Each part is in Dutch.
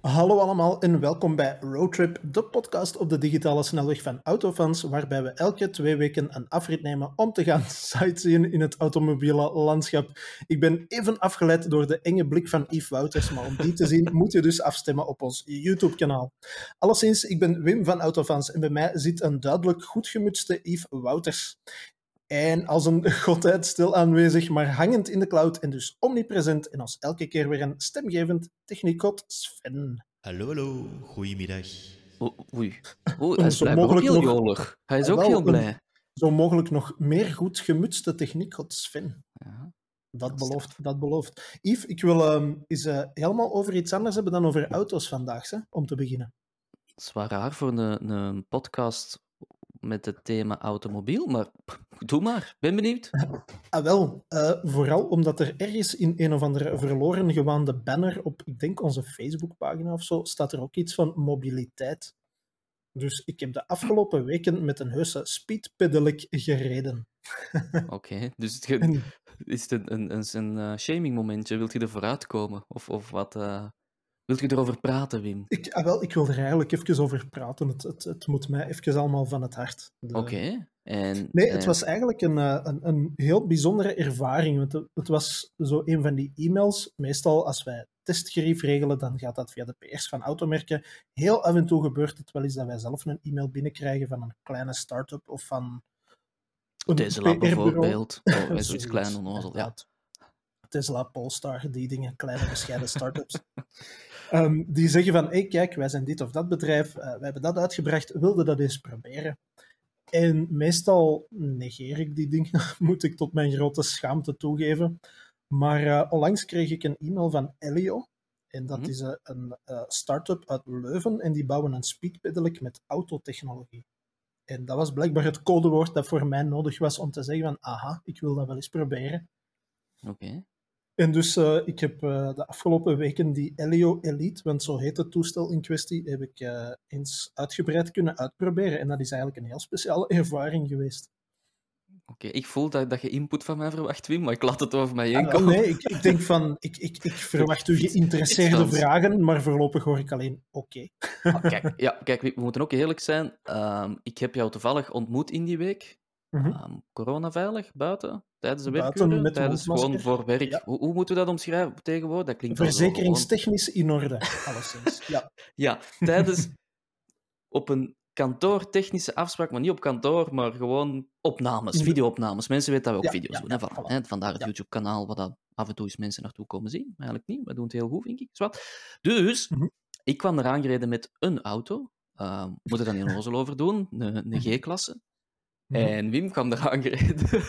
Hallo allemaal en welkom bij Roadtrip, de podcast op de digitale snelweg van Autofans, waarbij we elke twee weken een afrit nemen om te gaan sightseeën in het automobiele landschap. Ik ben even afgeleid door de enge blik van Yves Wouters, maar om die te zien moet je dus afstemmen op ons YouTube-kanaal. Alleszins, ik ben Wim van Autofans en bij mij zit een duidelijk goed gemutste Yves Wouters. En als een godheid stil aanwezig, maar hangend in de cloud en dus omnipresent en als elke keer weer een stemgevend technicot Sven. Hallo, hallo. Goedemiddag. O- Oei. Oei, hij is ook heel nog- jolig. Hij is Ah, ook wel, heel een- blij. Zo mogelijk nog meer goed gemutste techniekot Sven. Ja. Dat belooft, dat belooft. Yves, ik wil ehm, eens eh, helemaal over iets anders hebben dan over auto's vandaag, hè, om te beginnen. Het is wel raar voor een, een podcast met het thema automobiel, maar doe maar. Ben benieuwd. Ah, wel, eh, vooral omdat er ergens in een of andere verloren gewaande banner op, ik denk onze Facebookpagina of zo, staat er ook iets van mobiliteit. Dus ik heb de afgelopen weken met een heuse speedpedelec gereden. Oké, dus het is het een, een, een, een eh, shaming momentje? Wilt je er vooruit komen? Of, of wat? eh, Wilt je erover praten, Wim? ik, ah, wel, ik wil er eigenlijk even over praten. Het, het, het moet mij even allemaal van het hart. De- Oké. En, Nee, het en- was eigenlijk een, eh, een, een heel bijzondere ervaring. Want het- was zo een van die e-mails. Meestal als wij testgerief regelen, dan gaat dat via de PR's van automerken. Heel af en toe gebeurt het wel eens dat wij zelf een e-mail binnenkrijgen van een kleine start-up of van een Tesla PR-bureau. bijvoorbeeld. Oh, Zoiets, klein onnozel. Ja. Tesla, Polestar, die dingen, kleine bescheiden start-ups. Ehm, die zeggen van, hey, kijk, wij zijn dit of dat bedrijf, eh, wij hebben dat uitgebracht, wilde dat eens proberen? En meestal negeer ik die dingen, moet ik tot mijn grote schaamte toegeven. Maar eh, onlangs kreeg ik een e-mail van Elio. En dat Mhm. is eh, een eh, start-up uit Leuven. En die bouwen een speedpedelec met autotechnologie. En dat was blijkbaar het codewoord dat voor mij nodig was om te zeggen van, aha, ik wil dat wel eens proberen. Oké. En dus eh, ik heb eh, de afgelopen weken die Elio Elite, want zo heet het toestel in kwestie, heb ik eh, eens uitgebreid kunnen uitproberen. En dat is eigenlijk een heel speciale ervaring geweest. Oké, ik voel dat, dat je input van mij verwacht, Wim, maar ik laat het over mij heen Ah, komen. nee, ik, ik denk van, ik, ik, ik verwacht u geïnteresseerde vragen, maar voorlopig hoor ik alleen oké. Ah, kijk, ja, kijk, we moeten ook eerlijk zijn. Ehm, ik heb jou toevallig ontmoet in die week. Mhm. Ehm, coronaveilig, buiten, tijdens de werkuren, tijdens gewoon voor werk. Ja. Hoe, hoe moeten we dat omschrijven tegenwoordig? Dat klinkt Verzekeringstechnisch in orde, alleszins. Ja. Ja, tijdens op een kantoor technische afspraak, maar niet op kantoor, maar gewoon opnames, In de- videoopnames. Mensen weten dat we ook Ja, video's doen. Voilà, hè. Vandaar het. YouTube-kanaal, waar af en toe eens mensen naartoe komen zien. Maar eigenlijk niet, we doen het heel goed, vind ik. Dus, Mhm. ik kwam eraan gereden met een auto. Ehm moet er dan niet onnozel over doen, een, een G-klasse. Mhm. En Wim kwam eraan gereden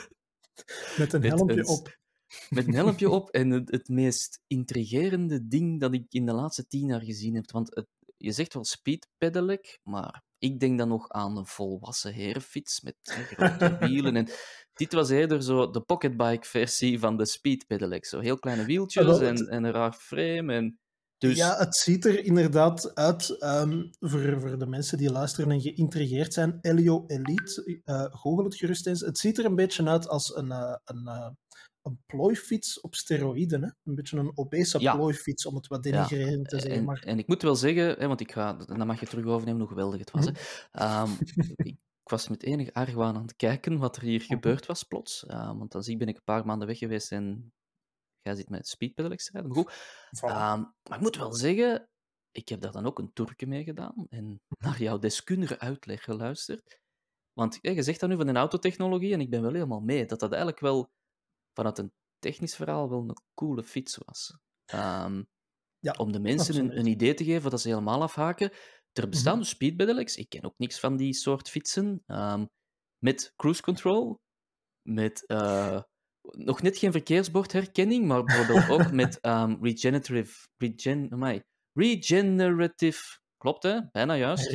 Met een met helmpje een- op. met een helmpje op en het, het meest intrigerende ding dat ik in de laatste tien jaar gezien heb. Want het, je zegt wel speedpedelec, maar ik denk dan nog aan een volwassen herenfiets met grote wielen. En dit was eerder zo de pocketbike-versie van de speedpedelec. Zo heel kleine wieltjes en, en een raar frame. En dus, Ja, het ziet er inderdaad uit, ehm, voor, voor de mensen die luisteren en geïntrigeerd zijn, Elio Elite, eh google het gerust eens. Het ziet er een beetje uit als een, eh, een, eh, een plooifiets op steroïden. Hè? Een beetje een obese Ja. plooifiets, om het wat Ja, denigrerend te zeggen. en, Maar en ik moet wel zeggen, hè, want ik ga, dan mag je terug overnemen hoe geweldig het was. Hè. Ehm, ik, ik was met enig argwaan aan het kijken wat er hier gebeurd was plots. Ehm, want dan zie ik, ben ik een paar maanden weg geweest en jij zit met speedpedelec te rijden. Maar goed. Ehm, maar ik moet wel zeggen, ik heb daar dan ook een toerke mee gedaan en naar jouw deskundige uitleg geluisterd. Want ja, je zegt dat nu van een autotechnologie en ik ben wel helemaal mee dat dat eigenlijk wel vanuit een technisch verhaal wel een coole fiets was. Ehm, Ja, om de mensen een, een idee te geven dat ze helemaal afhaken. Er bestaan Mhm. dus speedpedelecs, ik ken ook niks van die soort fietsen, ehm, met cruise control, met eh, nog net geen verkeersbordherkenning, maar bijvoorbeeld ook met ehm, regenerative, regen, amai, regenerative, klopt hè, bijna juist.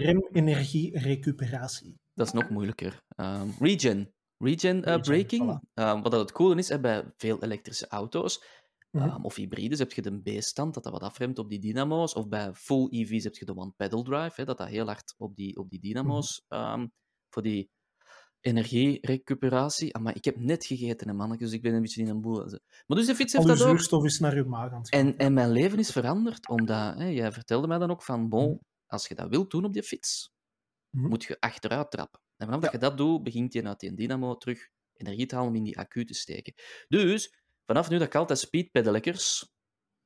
Rem-energie-recuperatie. Dat is nog moeilijker. Ehm, regen. Regen, Regen, braking. voilà. Ehm, wat dat het coole is hè, bij veel elektrische auto's, Mhm. of hybrides, heb je de B-stand, dat dat wat afremt op die dynamo's. Of bij full EV's heb je de one-pedal drive, hè, dat dat heel hard op die, op die dynamo's, Mhm. voor die energierecuperatie. Ah, maar ik heb net gegeten, hè, man, dus ik ben een beetje in een boel. Maar dus de fiets heeft dat ook. zuurstof is naar uw maag aan het gaan. En, en mijn leven is veranderd, omdat hè, jij vertelde mij dan ook van, bon, Mhm. als je dat wilt doen op die fiets, Mhm. moet je achteruit trappen. En vanaf dat je dat doet, begint je uit die dynamo terug energie te halen om in die accu te steken. Dus, vanaf nu dat ik altijd speedpedalekkers,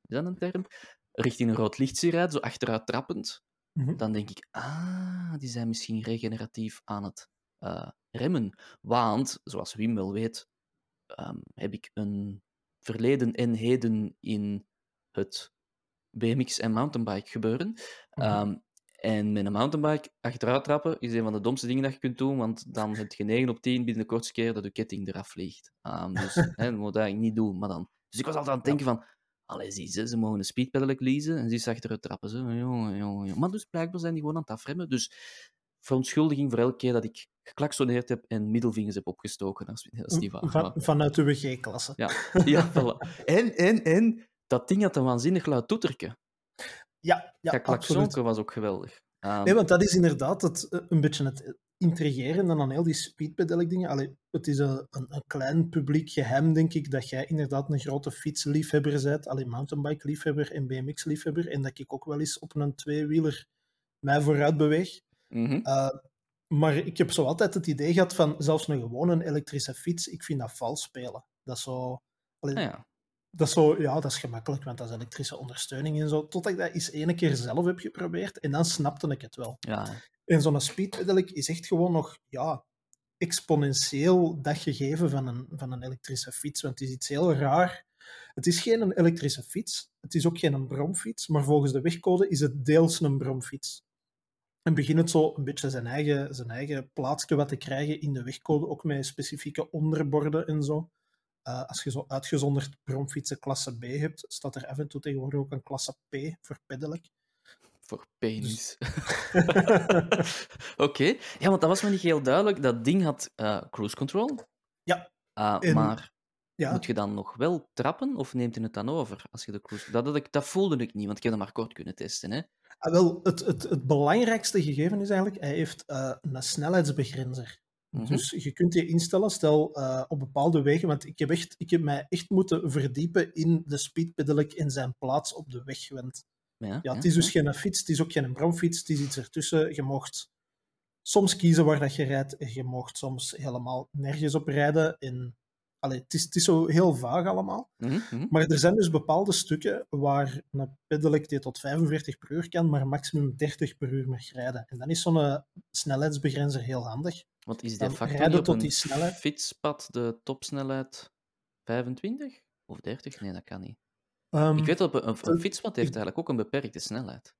is dat een term, richting een rood licht zie rijden, zo achteruit trappend, Mhm. dan denk ik, ah, die zijn misschien regeneratief aan het eh, remmen. Want, zoals Wim wel weet, ehm, heb ik een verleden en heden in het BMX en mountainbike gebeuren. Mhm. Ehm, en met een mountainbike achteruit trappen is een van de domste dingen dat je kunt doen, want dan heb je 9 op 10 binnen de kortste keer dat je ketting eraf vliegt. Ehm, dus hè, dat moet je eigenlijk niet doen, maar dan. Dus ik was altijd aan het denken van, allee, zie ze, ze mogen een speedpedelec leasen en ze is achteruit trappen. Ze. Jongen, jongen, jongen. Maar dus blijkbaar zijn die gewoon aan het afremmen. Dus verontschuldiging voor elke keer dat ik geklaksoneerd heb en middelvingers heb opgestoken. Dat is, niet waar. Van, vanuit uw G-klasse. ja, ja voilà. En, en, en, dat ding had een waanzinnig luid toeterke. Ja, ja, dat klaksonken was ook geweldig. Ehm, Nee, want dat is inderdaad het, eh, een beetje het intrigerende aan heel die speedpedelec dingen. Allee, het is een, een, een klein publiek geheim, denk ik, dat jij inderdaad een grote fietsliefhebber bent. Alleen mountainbike-liefhebber en BMX-liefhebber. En dat ik ook wel eens op een tweewieler mij vooruit beweeg. Uh, maar ik heb zo altijd het idee gehad van zelfs een gewone elektrische fiets, ik vind dat vals spelen. Dat is zo... Nou ja. dat is zo, ja, dat is gemakkelijk, want dat is elektrische ondersteuning en zo. Totdat ik dat eens ene keer zelf heb geprobeerd en dan snapte ik het wel. Ja, En zo'n speedpedelec is echt gewoon nog, ja, exponentieel dat gegeven van een, van een elektrische fiets. Want het is iets heel raar. Het is geen een elektrische fiets, het is ook geen een bromfiets, maar volgens de wegcode is het deels een bromfiets. En begint het zo een beetje zijn eigen, zijn eigen plaatsje wat te krijgen in de wegcode, ook met specifieke onderborden en zo. Uh, als je zo uitgezonderd bromfietsen klasse B hebt, staat er af en toe tegenwoordig ook een klasse P voor pedelec. voor penis. Oké. Ja, want dat was me niet heel duidelijk. Dat ding had eh, cruise control. Ja. Ah, En- maar Ja, moet je dan nog wel trappen of neemt hij het dan over als je de cruise... Dat, dat, ik, dat voelde ik niet, want ik heb hem maar kort kunnen testen. Hè. Ah, wel, het, het, het belangrijkste gegeven is eigenlijk, hij heeft eh, een snelheidsbegrenzer. Mhm. Dus je kunt die instellen, stel eh, op bepaalde wegen, want ik heb, echt, ik heb mij echt moeten verdiepen in de speedpedelec en zijn plaats op de weg. Want Ja, ja, het is dus geen fiets, het is ook geen bromfiets, het is iets ertussen. Je mocht soms kiezen waar dat je rijdt, en je mocht soms helemaal nergens op rijden. En, allee, het, is, het is zo heel vaag allemaal. Mhm, mhm. Maar er zijn dus bepaalde stukken waar een pedelec die tot 45 per uur kan, maar maximum 30 per uur mag rijden. En dan is zo'n eh, snelheidsbegrenzer heel handig. Want is de factor tot een die snelheid. fietspad de topsnelheid 25 of 30? Nee, dat kan niet. Ehm, Ik weet dat een, een, een fietspad heeft ik- eigenlijk ook een beperkte snelheid.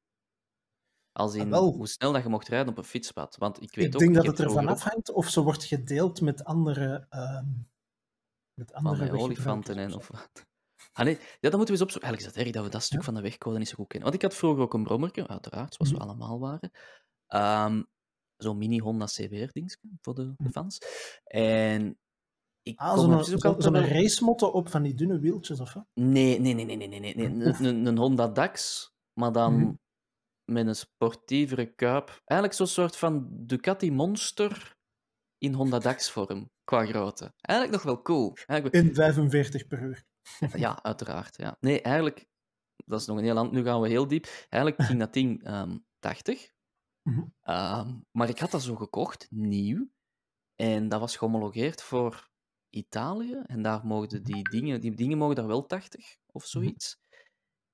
Als in Ah, wel. hoe snel dat je mocht rijden op een fietspad. Want ik weet ik ook, denk dat het ervan afhangt of ze wordt gedeeld met andere, ehm met andere olifanten en of wat. Ah nee, ja, dan moeten we eens opzoeken. Eigenlijk is het erg dat we dat stuk Ja. van de wegcode niet zo goed kennen. Want ik had vroeger ook een brommerke, uiteraard, zoals we Mhm. allemaal waren. Ehm, Zo'n mini Honda CBR-dingetje voor de, de Mhm. fans. En ik Ah, zo'n zo, altijd zo'n wel- op van die dunne wieltjes, of wat? Nee, nee, nee, nee, nee, nee, nee. nee. Een, een, een Honda Dax, maar dan Mhm. met een sportievere kuip. Eigenlijk zo'n soort van Ducati Monster in Honda Dax-vorm, qua grootte. Eigenlijk nog wel cool. Eigenlijk, In 45 per uur. ja, uiteraard. Ja. Nee, eigenlijk, dat is nog een heel land. Nu gaan we heel diep. Eigenlijk ging dat ding ehm 80. Mhm. Ehm, maar ik had dat zo gekocht, nieuw. En dat was gehomologeerd voor Italië. En daar mogen die dingen, die dingen mogen daar wel 80 of zoiets.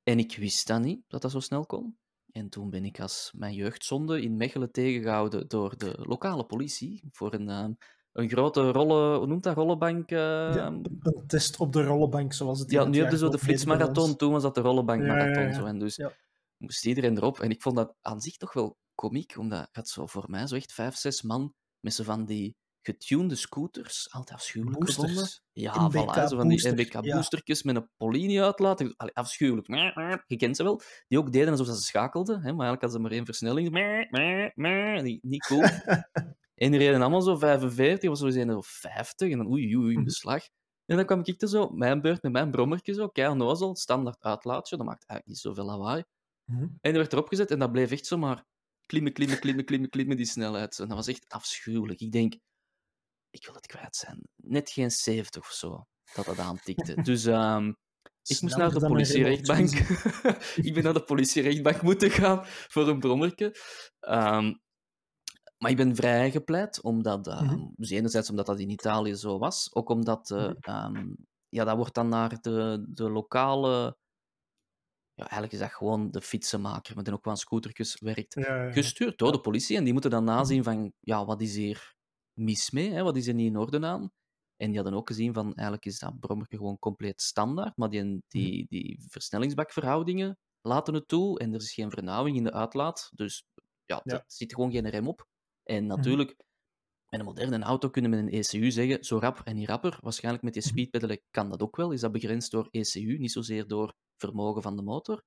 En ik wist dat niet, dat dat zo snel kon. En toen ben ik als mijn jeugdzonde in Mechelen tegengehouden door de lokale politie voor een, ehm, een grote rolle, hoe noemt dat, rollenbank? Ja, ehm, een test op de rollenbank, zoals het ja, nu heb je zo de flitsmarathon, toen was dat de rollenbankmarathon. Ja, ja, ja. Zo, en dus moest iedereen erop. En ik vond dat aan zich toch wel komiek, omdat het zo voor mij zo echt vijf, zes man met zo van die getunede scooters, altijd afschuwelijk gevonden. Boosters. Ja, voilà, zo van die booster, NBK-boostertjes met een Polini-uitlaat. Allee, afschuwelijk. Je kent ze wel. Die ook deden alsof ze schakelden, hè, maar eigenlijk hadden ze maar één versnelling. Niet cool. En die reden allemaal zo 45, of zo zijn er 50, en dan oei, oei, in Mhm. beslag. En dan kwam ik er zo, mijn beurt met mijn brommertje zo, kei standaard uitlaatje, dat maakt eigenlijk niet zoveel lawaai. Mhm. En die werd erop gezet en dat bleef echt zomaar klimmen, klimmen, klimmen, klimmen, klimmen, die snelheid. En dat was echt afschuwelijk. Ik denk, ik wil het kwijt zijn, net geen 70 of zo, dat dat aantikte. Dus ehm, ik moest naar de politierechtbank. ik ben naar de politierechtbank moeten gaan voor een brommerke. Ehm, maar ik ben vrij gepleit, omdat, ehm, Mhm. dus enerzijds omdat dat in Italië zo was, ook omdat eh, Mhm. ehm, ja, dat wordt dan naar de, de lokale, ja, eigenlijk is dat gewoon de fietsenmaker, met die ook wel scootertjes werkt, Ja, ja, ja. gestuurd door de politie. En die moeten dan Mhm. nazien van, ja, wat is hier mis mee? Hè? Wat is er niet in orde aan? En die hadden ook gezien van, eigenlijk is dat brommerke gewoon compleet standaard, maar die, die, die versnellingsbakverhoudingen laten het toe en er is geen vernauwing in de uitlaat. Dus ja, Ja. er zit gewoon geen rem op. En Mhm. natuurlijk, met een moderne auto kunnen we met een ECU zeggen, zo rap en niet rapper. Waarschijnlijk met die Mhm. speedpedalen kan dat ook wel. Is dat begrensd door ECU, niet zozeer door vermogen van de motor.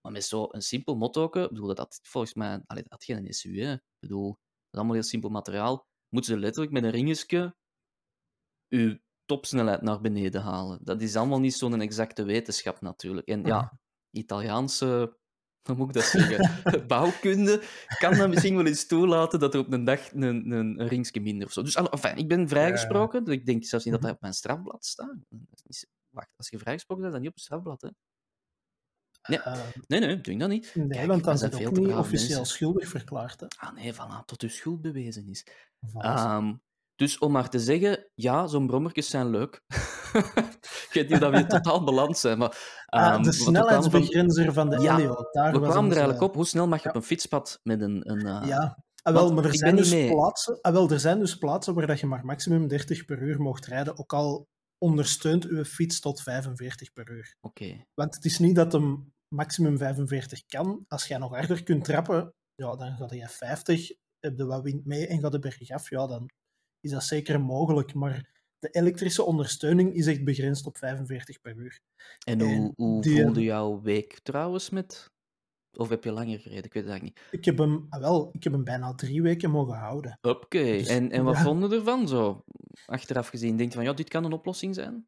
Maar met zo'n simpel mottoken, bedoel, dat had volgens mij, allee, dat had geen ECU, hè. Ik bedoel, dat is allemaal heel simpel materiaal. Moeten ze letterlijk met een ringetje uw topsnelheid naar beneden halen. Dat is allemaal niet zo'n exacte wetenschap natuurlijk. En Mhm. ja, Italiaanse, hoe moet ik dat zeggen, bouwkunde kan dat misschien wel eens toelaten dat er op een dag een, een, een ringsje minder of zo. Dus enfin, ik ben vrijgesproken. dus Ik denk zelfs niet dat Mhm. dat op mijn strafblad staat. Wacht, als je vrijgesproken bent, dan niet op het strafblad, hè? Nee, Eh, nee, nee, doe ik dat niet. nee, Kijk, want dan zijn veel te niet officieel mensen. schuldig verklaard. Hè. Ah nee, voilà, tot uw schuld bewezen is. Ehm, dus om maar te zeggen, ja, zo'n brommertjes zijn leuk. ik weet niet dat we totaal beland zijn, maar... Ah, ehm, de van- snelheidsbegrenzer van de Ja, Elio. Daar We was kwamen er eigenlijk op, hoe snel mag je ja. op een fietspad met een... een eh, Ja, ah, wel, maar er zijn, dus mee. plaatsen, ah, wel, er zijn dus plaatsen waar dat je maar maximum 30 per uur mocht rijden, ook al ondersteunt uw fiets tot 45 per uur. Oké. Want het is niet dat hem maximum 45 kan. Als jij nog harder kunt trappen, ja, dan ga je 50, heb je wat wind mee en ga je bergaf, ja, dan is dat zeker mogelijk. Maar de elektrische ondersteuning is echt begrensd op 45 per uur. En hoe, hoe die- voelde jouw week trouwens met... Of heb je langer gereden? Ik weet het eigenlijk niet. Ik heb hem, ah, wel, ik heb hem bijna drie weken mogen houden. Oké, Dus, en, en wat ja. vonden ervan zo? Achteraf gezien, denk je van, ja, dit kan een oplossing zijn?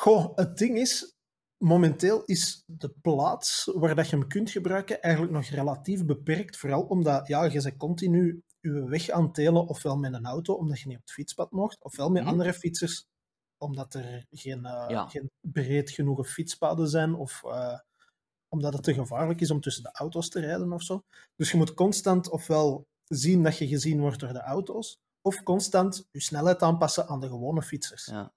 Goh, het ding is, momenteel is de plaats waar dat je hem kunt gebruiken eigenlijk nog relatief beperkt. Vooral omdat ja, je bent continu je weg aan het telen, ofwel met een auto, omdat je niet op het fietspad mocht, ofwel met Mhm. andere fietsers, omdat er geen, eh, Ja. geen breed genoeg fietspaden zijn, of eh, omdat het te gevaarlijk is om tussen de auto's te rijden of zo. Dus je moet constant ofwel zien dat je gezien wordt door de auto's, of constant je snelheid aanpassen aan de gewone fietsers. Ja.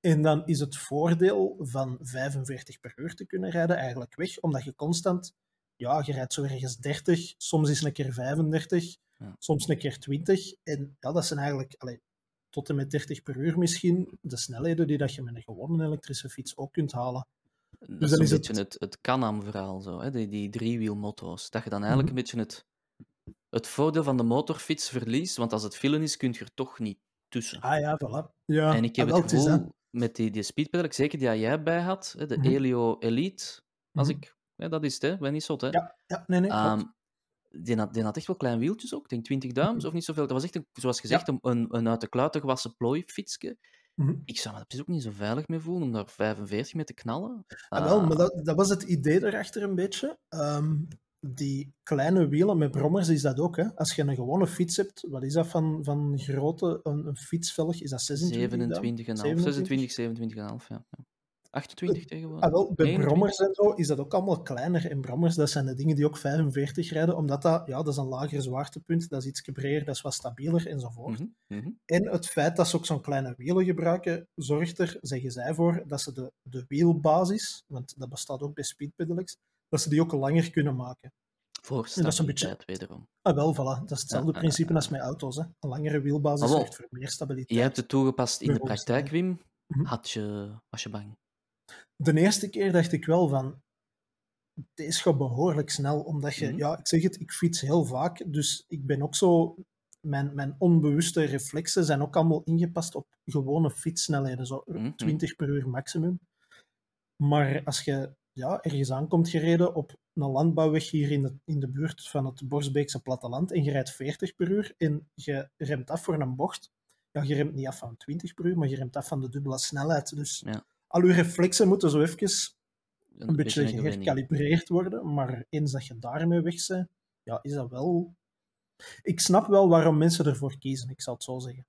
En dan is het voordeel van 45 per uur te kunnen rijden eigenlijk weg, omdat je constant, ja, je rijdt zo ergens 30, soms is een keer 35, Ja. soms een keer 20. En ja, dat zijn eigenlijk allee, tot en met 30 per uur misschien de snelheden die dat je met een gewone elektrische fiets ook kunt halen. Dat is dan een is het- beetje het, het Can-Am-verhaal, zo, hè? Die, die driewielmotto's. Dat je dan eigenlijk Mhm. een beetje het, het voordeel van de motorfiets verliest, want als het villen is, kun je er toch niet tussen. Ah ja, voilà. Ja, en ik heb ah, wel, het is gevoel, met die, die speedpedal, zeker die jij bij had, hè, de Mhm. Elio Elite, als Mhm. ik... Ja, dat is het, hè? Ben niet zot, hè? Ja, ja, nee, nee. Die, had, die had echt wel klein wieltjes ook, ik denk 20 duims Mhm. of niet zoveel. Dat was echt, een, zoals gezegd, een, een, een uit de kluiten gewassen plooifietsje. Mhm. Ik zou me er precies ook niet zo veilig mee voelen om daar 45 mee te knallen. Ah, wel, maar Ah, dat, dat was het idee erachter een beetje. Ehm, die kleine wielen met brommers is dat ook. Hè? Als je een gewone fiets hebt, wat is dat van, van grootte? Een, een fietsvelg, is dat 26 duim? 27,5, 26, 27,5, ja. Ja. 28 tegenwoordig. Ah, wel, bij 29. brommers en zo is dat ook allemaal kleiner. En brommers, dat zijn de dingen die ook 45 rijden, omdat dat, ja, dat is een lager zwaartepunt, dat is iets breder, dat is wat stabieler enzovoort. Mhm, mhm. En het feit dat ze ook zo'n kleine wielen gebruiken, zorgt er, zeggen zij voor, dat ze de, de wielbasis, want dat bestaat ook bij speedpedelecs, dat ze die ook langer kunnen maken. Voor dat is een stabiliteit, wederom. Ah, wel, voilà. Dat is hetzelfde principe als met auto's. Hè. Een langere wielbasis Ah, zorgt voor meer stabiliteit. Jij hebt het toegepast in de praktijk, Wim. Mhm. Had je, was je bang? De eerste keer dacht ik wel van, deze gaat behoorlijk snel, omdat je, Mhm. ja, ik zeg het, ik fiets heel vaak, dus ik ben ook zo, mijn, mijn onbewuste reflexen zijn ook allemaal ingepast op gewone fietssnelheden, zo Mhm. 20 per uur maximum. Maar als je ja, ergens aankomt gereden op een landbouwweg hier in de, in de buurt van het Borsbeekse platteland en je rijdt 40 per uur en je remt af voor een bocht, ja, je remt niet af van 20 per uur, maar je remt af van de dubbele snelheid. Dus Ja. Al je reflexen moeten zo even Een, een beetje geherkalibreerd worden, maar eens dat je daarmee weg bent, ja, is dat wel... Ik snap wel waarom mensen ervoor kiezen, ik zal het zo zeggen.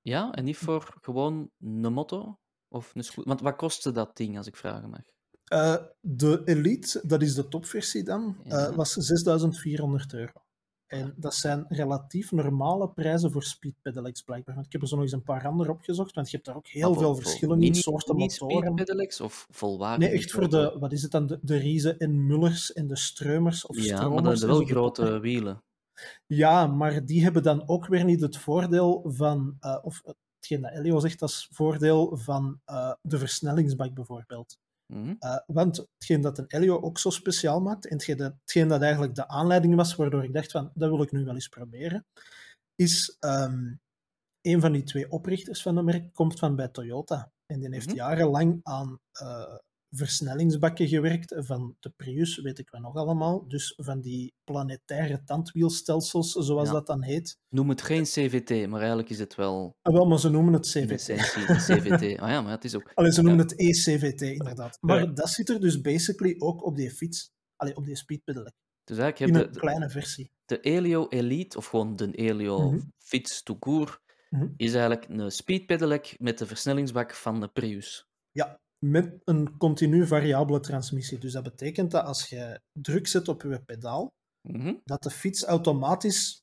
Ja, en niet voor gewoon een motto? Of een? Want wat kostte dat ding, als ik vragen mag? Eh, de Elite, dat is de topversie dan, eh, was 6400 euro. En dat zijn relatief normale prijzen voor speed pedelecs blijkbaar. Want ik heb er zo nog eens een paar andere opgezocht, want je hebt daar ook heel Maar voor- veel voor verschillen in mini- soorten mini motoren. speedpedelecs of volwaardige? Nee, echt voor de, wat is het dan, de, de Riese en Mullers en de Streumers of Ja, maar Stromers. dat zijn en wel grote wielen. Ja, maar die hebben dan ook weer niet het voordeel van, eh, of hetgeen dat Elio zegt, dat is voordeel van eh, de versnellingsbak bijvoorbeeld. Mhm. Eh, want hetgeen dat een Elio ook zo speciaal maakt, en hetgeen dat, hetgeen dat eigenlijk de aanleiding was waardoor ik dacht van, dat wil ik nu wel eens proberen, is ehm, een van die twee oprichters van het merk komt van bij Toyota. En die heeft Mhm. jarenlang aan eh, versnellingsbakken gewerkt. Van de Prius, weet ik wel nog allemaal. Dus van die planetaire tandwielstelsels, zoals Ja. dat dan heet. Noem het geen CVT, maar eigenlijk is het wel Ah, wel, maar ze noemen het CVT. een CVT. Ah ja, maar het is ook... Alleen ze noemen Ja. het ECVT, inderdaad. Maar Ja. dat zit er dus basically ook op die fiets. Allee, op die speedpedelec. Dus eigenlijk heb een je de, kleine versie. de Elio Elite, of gewoon de Elio Mhm. Fiets to Mhm. is eigenlijk een speedpedelec met de versnellingsbak van de Prius. Ja, met een continu variabele transmissie. Dus dat betekent dat als je druk zet op je pedaal, Mhm. dat de fiets automatisch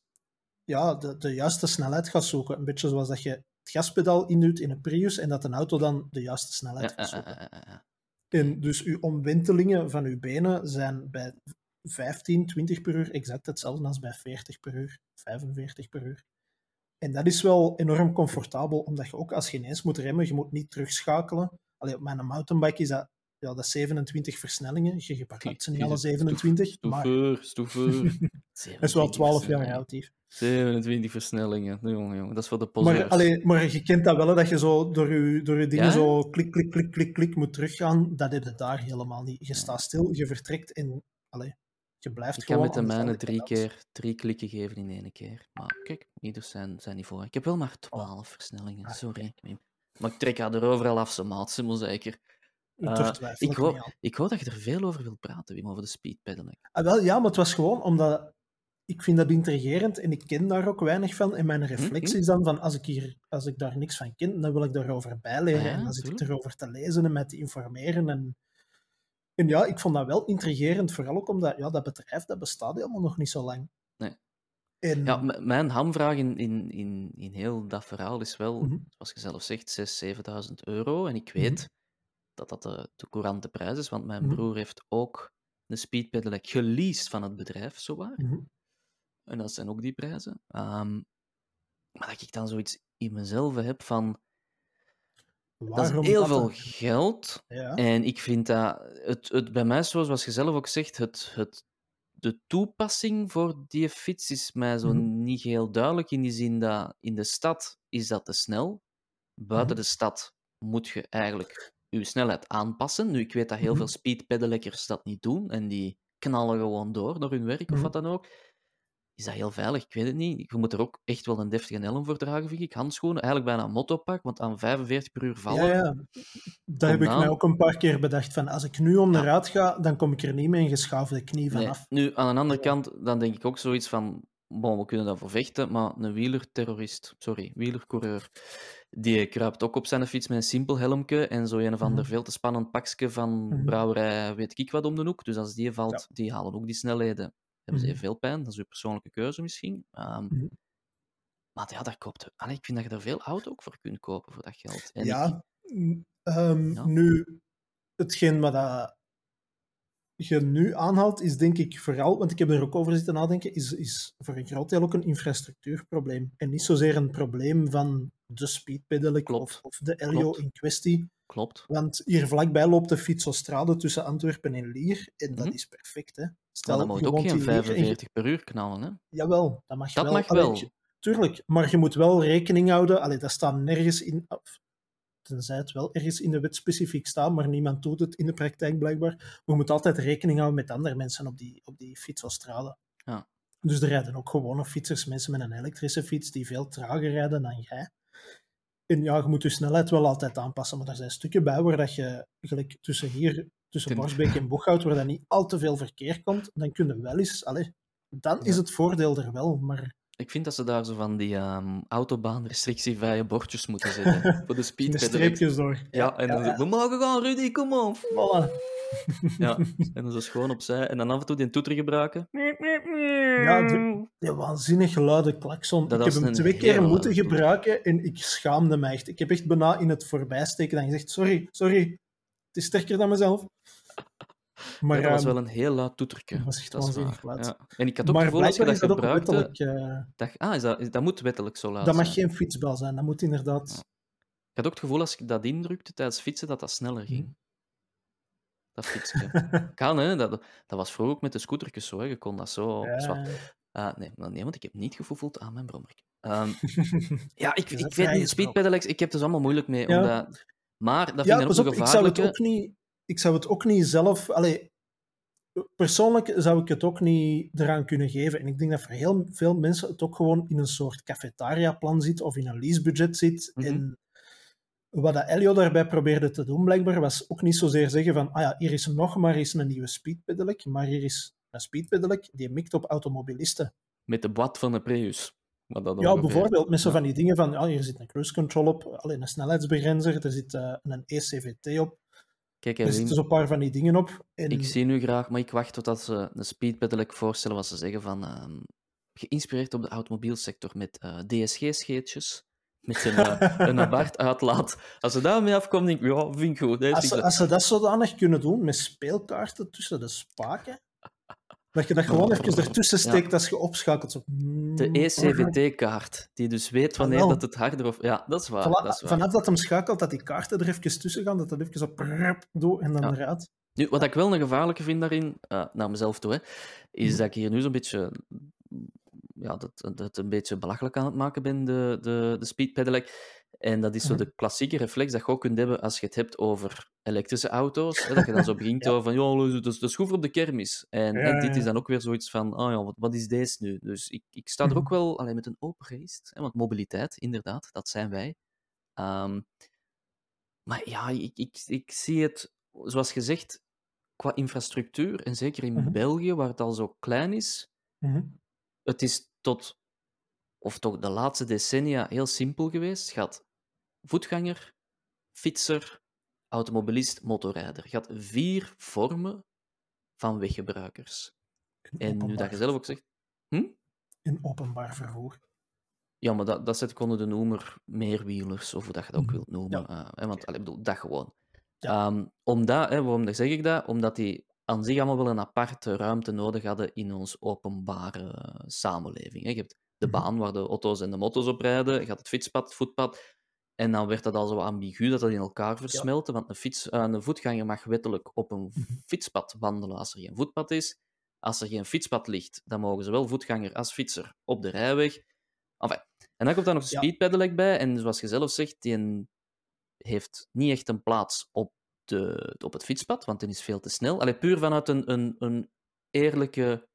ja, de, de juiste snelheid gaat zoeken. Een beetje zoals dat je het gaspedaal induwt in een Prius en dat een auto dan de juiste snelheid gaat zoeken. ja, ja, ja. En dus uw omwentelingen van uw benen zijn bij 15, 20 per uur exact hetzelfde als bij 40 per uur, 45 per uur. En dat is wel enorm comfortabel, omdat je ook als je ineens moet remmen, je moet niet terugschakelen. Allee, op mijn mountainbike is dat, ja, dat 27 versnellingen. Je gebruikt ze niet alle 27, maar Stoever, hij is wel 12 jaar oud. hier. 27 versnellingen. Jongen, jongen, dat is voor de Maar, poseurs. allee, maar je kent dat wel, dat je zo door je, door je dingen Ja? zo klik, klik, klik, klik, klik moet teruggaan. Dat heb je daar helemaal niet. Je staat stil, je vertrekt en allee, je blijft Ik kan gewoon met de mijne drie keer drie klikken geven in één keer. Maar kijk, ieder zijn, zijn niveau. Ik heb wel maar 12 versnellingen, Ah, sorry. Maar ik trek haar er overal af, ze maat, ze moet zeker. Eh, ik, hoor, aan. ik hoor dat je er veel over wilt praten, Wim, over de speedpedaling. Ah, wel, ja, maar het was gewoon omdat ik vind dat intrigerend en ik ken daar ook weinig van. En mijn reflex mhm. is dan van, als ik, hier, als ik daar niks van ken, dan wil ik daarover bijleren. Ah ja, en dan zit ik erover te lezen en mij te informeren. En, en ja, ik vond dat wel intrigerend, vooral ook omdat ja, dat bedrijf dat bestaat helemaal nog niet zo lang. Nee. En, Ja, mijn hamvraag in, in, in, in heel dat verhaal is wel, Mhm. zoals je zelf zegt, 6.000, 7.000 euro. En ik Mhm. weet dat dat de, de courante prijs is, want mijn Mhm. broer heeft ook een speedpedelec geleased van het bedrijf, zowaar. Mhm. En dat zijn ook die prijzen. Ehm, maar dat ik dan zoiets in mezelf heb van, dat waarom is heel dat veel geld. Ja. En ik vind dat, het, het bij mij, zo, zoals je zelf ook zegt, het, het, de toepassing voor die fiets is mij zo Mhm. niet heel duidelijk. In die zin dat in de stad is dat te snel. Buiten Mhm. de stad moet je eigenlijk je snelheid aanpassen. Nu, ik weet dat heel Mhm. veel speedpedelekkers dat niet doen en die knallen gewoon door naar hun werk of Mhm. wat dan ook. Is dat heel veilig? Ik weet het niet. Je moet er ook echt wel een deftige helm voor dragen, vind ik. Handschoenen, eigenlijk bijna een motopak, want aan 45 per uur vallen. Ja, ja. Dat heb ik mij ook een paar keer bedacht. Van, als ik nu onderuit ga, dan kom ik er niet met een geschaafde knie Nee. vanaf. Nu, aan de andere kant, dan denk ik ook zoiets van, bon, we kunnen daarvoor vechten, maar een wielerterrorist, sorry, wielercoureur, die kruipt ook op zijn fiets met een simpel helmke en zo een of ander Mhm. veel te spannend pakje van Mhm. brouwerij weet ik wat om de hoek. Dus als die valt, die halen ook die snelheden. Hebben ze Mhm. veel pijn, dat is uw persoonlijke keuze misschien. Ehm, Mhm. Maar ja, daar koopt... Allee, ik vind dat je er veel auto ook voor kunt kopen voor dat geld. En ja, ehm, Ja. nu, hetgeen wat dat je nu aanhaalt, is denk ik vooral, want ik heb er ook over zitten nadenken, is, is voor een groot deel ook een infrastructuurprobleem. En niet zozeer een probleem van de speedpedelec of, of de Elio in kwestie. Klopt. Want hier vlakbij loopt de fietsostrade tussen Antwerpen en Lier. En dat Mhm. is perfect, hè. Maar Stel, dan moet je je ook geen in Lier en je- 45 per uur knallen, hè? Jawel, dat mag Dat wel. mag Allee, wel. je- tuurlijk, maar je moet wel rekening houden. Allee, dat staat nergens in. tenzij het wel ergens in de wet specifiek staat, maar niemand doet het in de praktijk blijkbaar. Maar je moet altijd rekening houden met andere mensen op die, op die fietsostrade. Ja. Dus er rijden ook gewone fietsers, mensen met een elektrische fiets, die veel trager rijden dan jij. En ja, je moet je snelheid wel altijd aanpassen, maar er zijn stukken bij waar dat je, gelijk tussen hier, tussen Borsbeek en Boeghout, waar dat niet al te veel verkeer komt, dan kun je wel eens, allee, dan is Ja. het voordeel er wel, maar Ik vind dat ze daar zo van die ehm autobaanrestrictievrije bordjes moeten zetten. voor de Met speedpedelecs. streepjes door. Ja, en dan zo, we mogen gaan, Rudy, kom op. Voilà. Ja, en dan zo schoon opzij. En dan af en toe die toeter gebruiken. Ja, de, die waanzinnig luide klakson. Dat ik heb hem twee keer moeten toeter. gebruiken en ik schaamde me echt. Ik heb echt bijna in het voorbijsteken dan gezegd, sorry, sorry, het is sterker dan mezelf. Maar, Ja, dat was ehm, wel een heel luid toeterke. dat was echt dat waanzinnig. Ja. En ik had ook maar het gevoel als je dat gebruikte... wettelijk. eh, Dat, ah, is dat, is- dat moet wettelijk zo luid dat mag geen fietsbel zijn. Dat moet inderdaad... Ik had ook het gevoel als ik dat indrukte tijdens fietsen, dat dat sneller ging. Hm. Dat fietsen. kan, hè. Dat, dat was vroeger ook met de scootertjes zo, hè. Je kon dat zo... Ah, nee, nee, want ik heb niet gevoeld aan mijn brommer. Ehm, ja, ik, ik weet niet, speedpedelecs, ik heb er dus allemaal moeilijk mee. Omdat, maar dat vind ik ook ik zou, het ook niet, ik zou het ook niet zelf... Allee, persoonlijk zou ik het ook niet eraan kunnen geven. En ik denk dat voor heel veel mensen het ook gewoon in een soort cafetaria-plan zit of in een leasebudget zit. Mhm. En wat dat Elio daarbij probeerde te doen, blijkbaar, was ook niet zozeer zeggen van ah ja, hier is nog maar eens een nieuwe speedpedelec, maar hier is een speedpedelec die mikt op automobilisten. Met de boîte van de Prius. Ja, ongeveer- bijvoorbeeld met zo Ja. van die dingen van, ja, hier zit een cruise control op, alleen een snelheidsbegrenzer, er zit eh, een ECVT op, Kijk, er hè, zitten zo'n paar van die dingen op. En, ik zie nu graag, maar ik wacht totdat ze een speedpedelec voorstellen wat ze zeggen van... ehm, geïnspireerd op de automobielsector met eh, DSG-scheetjes. Met een, eh, een apart uitlaat. Als ze daarmee afkomt, denk ik, ja, vind ik goed. Deze als, ze, als ze dat zodanig kunnen doen, met speelkaarten tussen de spaken, dat je dat gewoon even ertussen Ja. steekt als je opschakelt. Zo. De E ECVT-kaart, die dus weet wanneer dat het harder of... Ja, dat is waar. Voilà, dat is waar. vanaf dat hem schakelt, dat die kaarten er even tussen gaan, dat dat even zo prrrp doet en dan Ja. eruit. Nu, wat ik wel een gevaarlijke vind daarin, eh, naar mezelf toe, hè, is Mhm. dat ik hier nu zo'n beetje... Ja, dat, dat het een beetje belachelijk aan het maken ben, de, de, de speedpedelec. En dat is zo de klassieke reflex dat je ook kunt hebben als je het hebt over elektrische auto's. Hè, dat je dan zo begint Ja. over van, ja, dat is, dat is goed op de kermis. En, Ja, en dit is dan ook weer zoiets van, oh ja, wat, wat is deze nu? Dus ik, ik sta er Mhm. ook wel alleen met een open geest. Hè, want mobiliteit, inderdaad, dat zijn wij. Ehm, maar ja, ik, ik, ik zie het, zoals gezegd, qua infrastructuur, en zeker in Mhm. België, waar het al zo klein is, Mhm. het is tot, of toch de laatste decennia heel simpel geweest. Je had voetganger, fietser, automobilist, motorrijder. Je had vier vormen van weggebruikers. In En nu dat je zelf ook zegt... Hm? In openbaar vervoer. Ja, maar dat, dat zet ik onder de noemer meerwielers, of hoe dat je dat ook Mhm. wilt noemen. Ja. eh, want ik bedoel, dat gewoon. Ja. Ehm, omdat, hè, waarom zeg ik dat? Omdat die aan zich allemaal wel een aparte ruimte nodig hadden in onze openbare eh, samenleving. Hè. Je hebt de Mhm. baan waar de auto's en de moto's op rijden, je had het fietspad, het voetpad. En dan werd dat al zo ambigu dat dat in elkaar versmelte. Want een, fiets, eh, een voetganger mag wettelijk op een Mhm. fietspad wandelen als er geen voetpad is. Als er geen fietspad ligt, dan mogen zowel voetganger als fietser op de rijweg. Enfin, en dan komt daar nog de bij. En zoals je zelf zegt, die heeft niet echt een plaats op, de, op het fietspad, want die is veel te snel. Allee, puur vanuit een, een, een eerlijke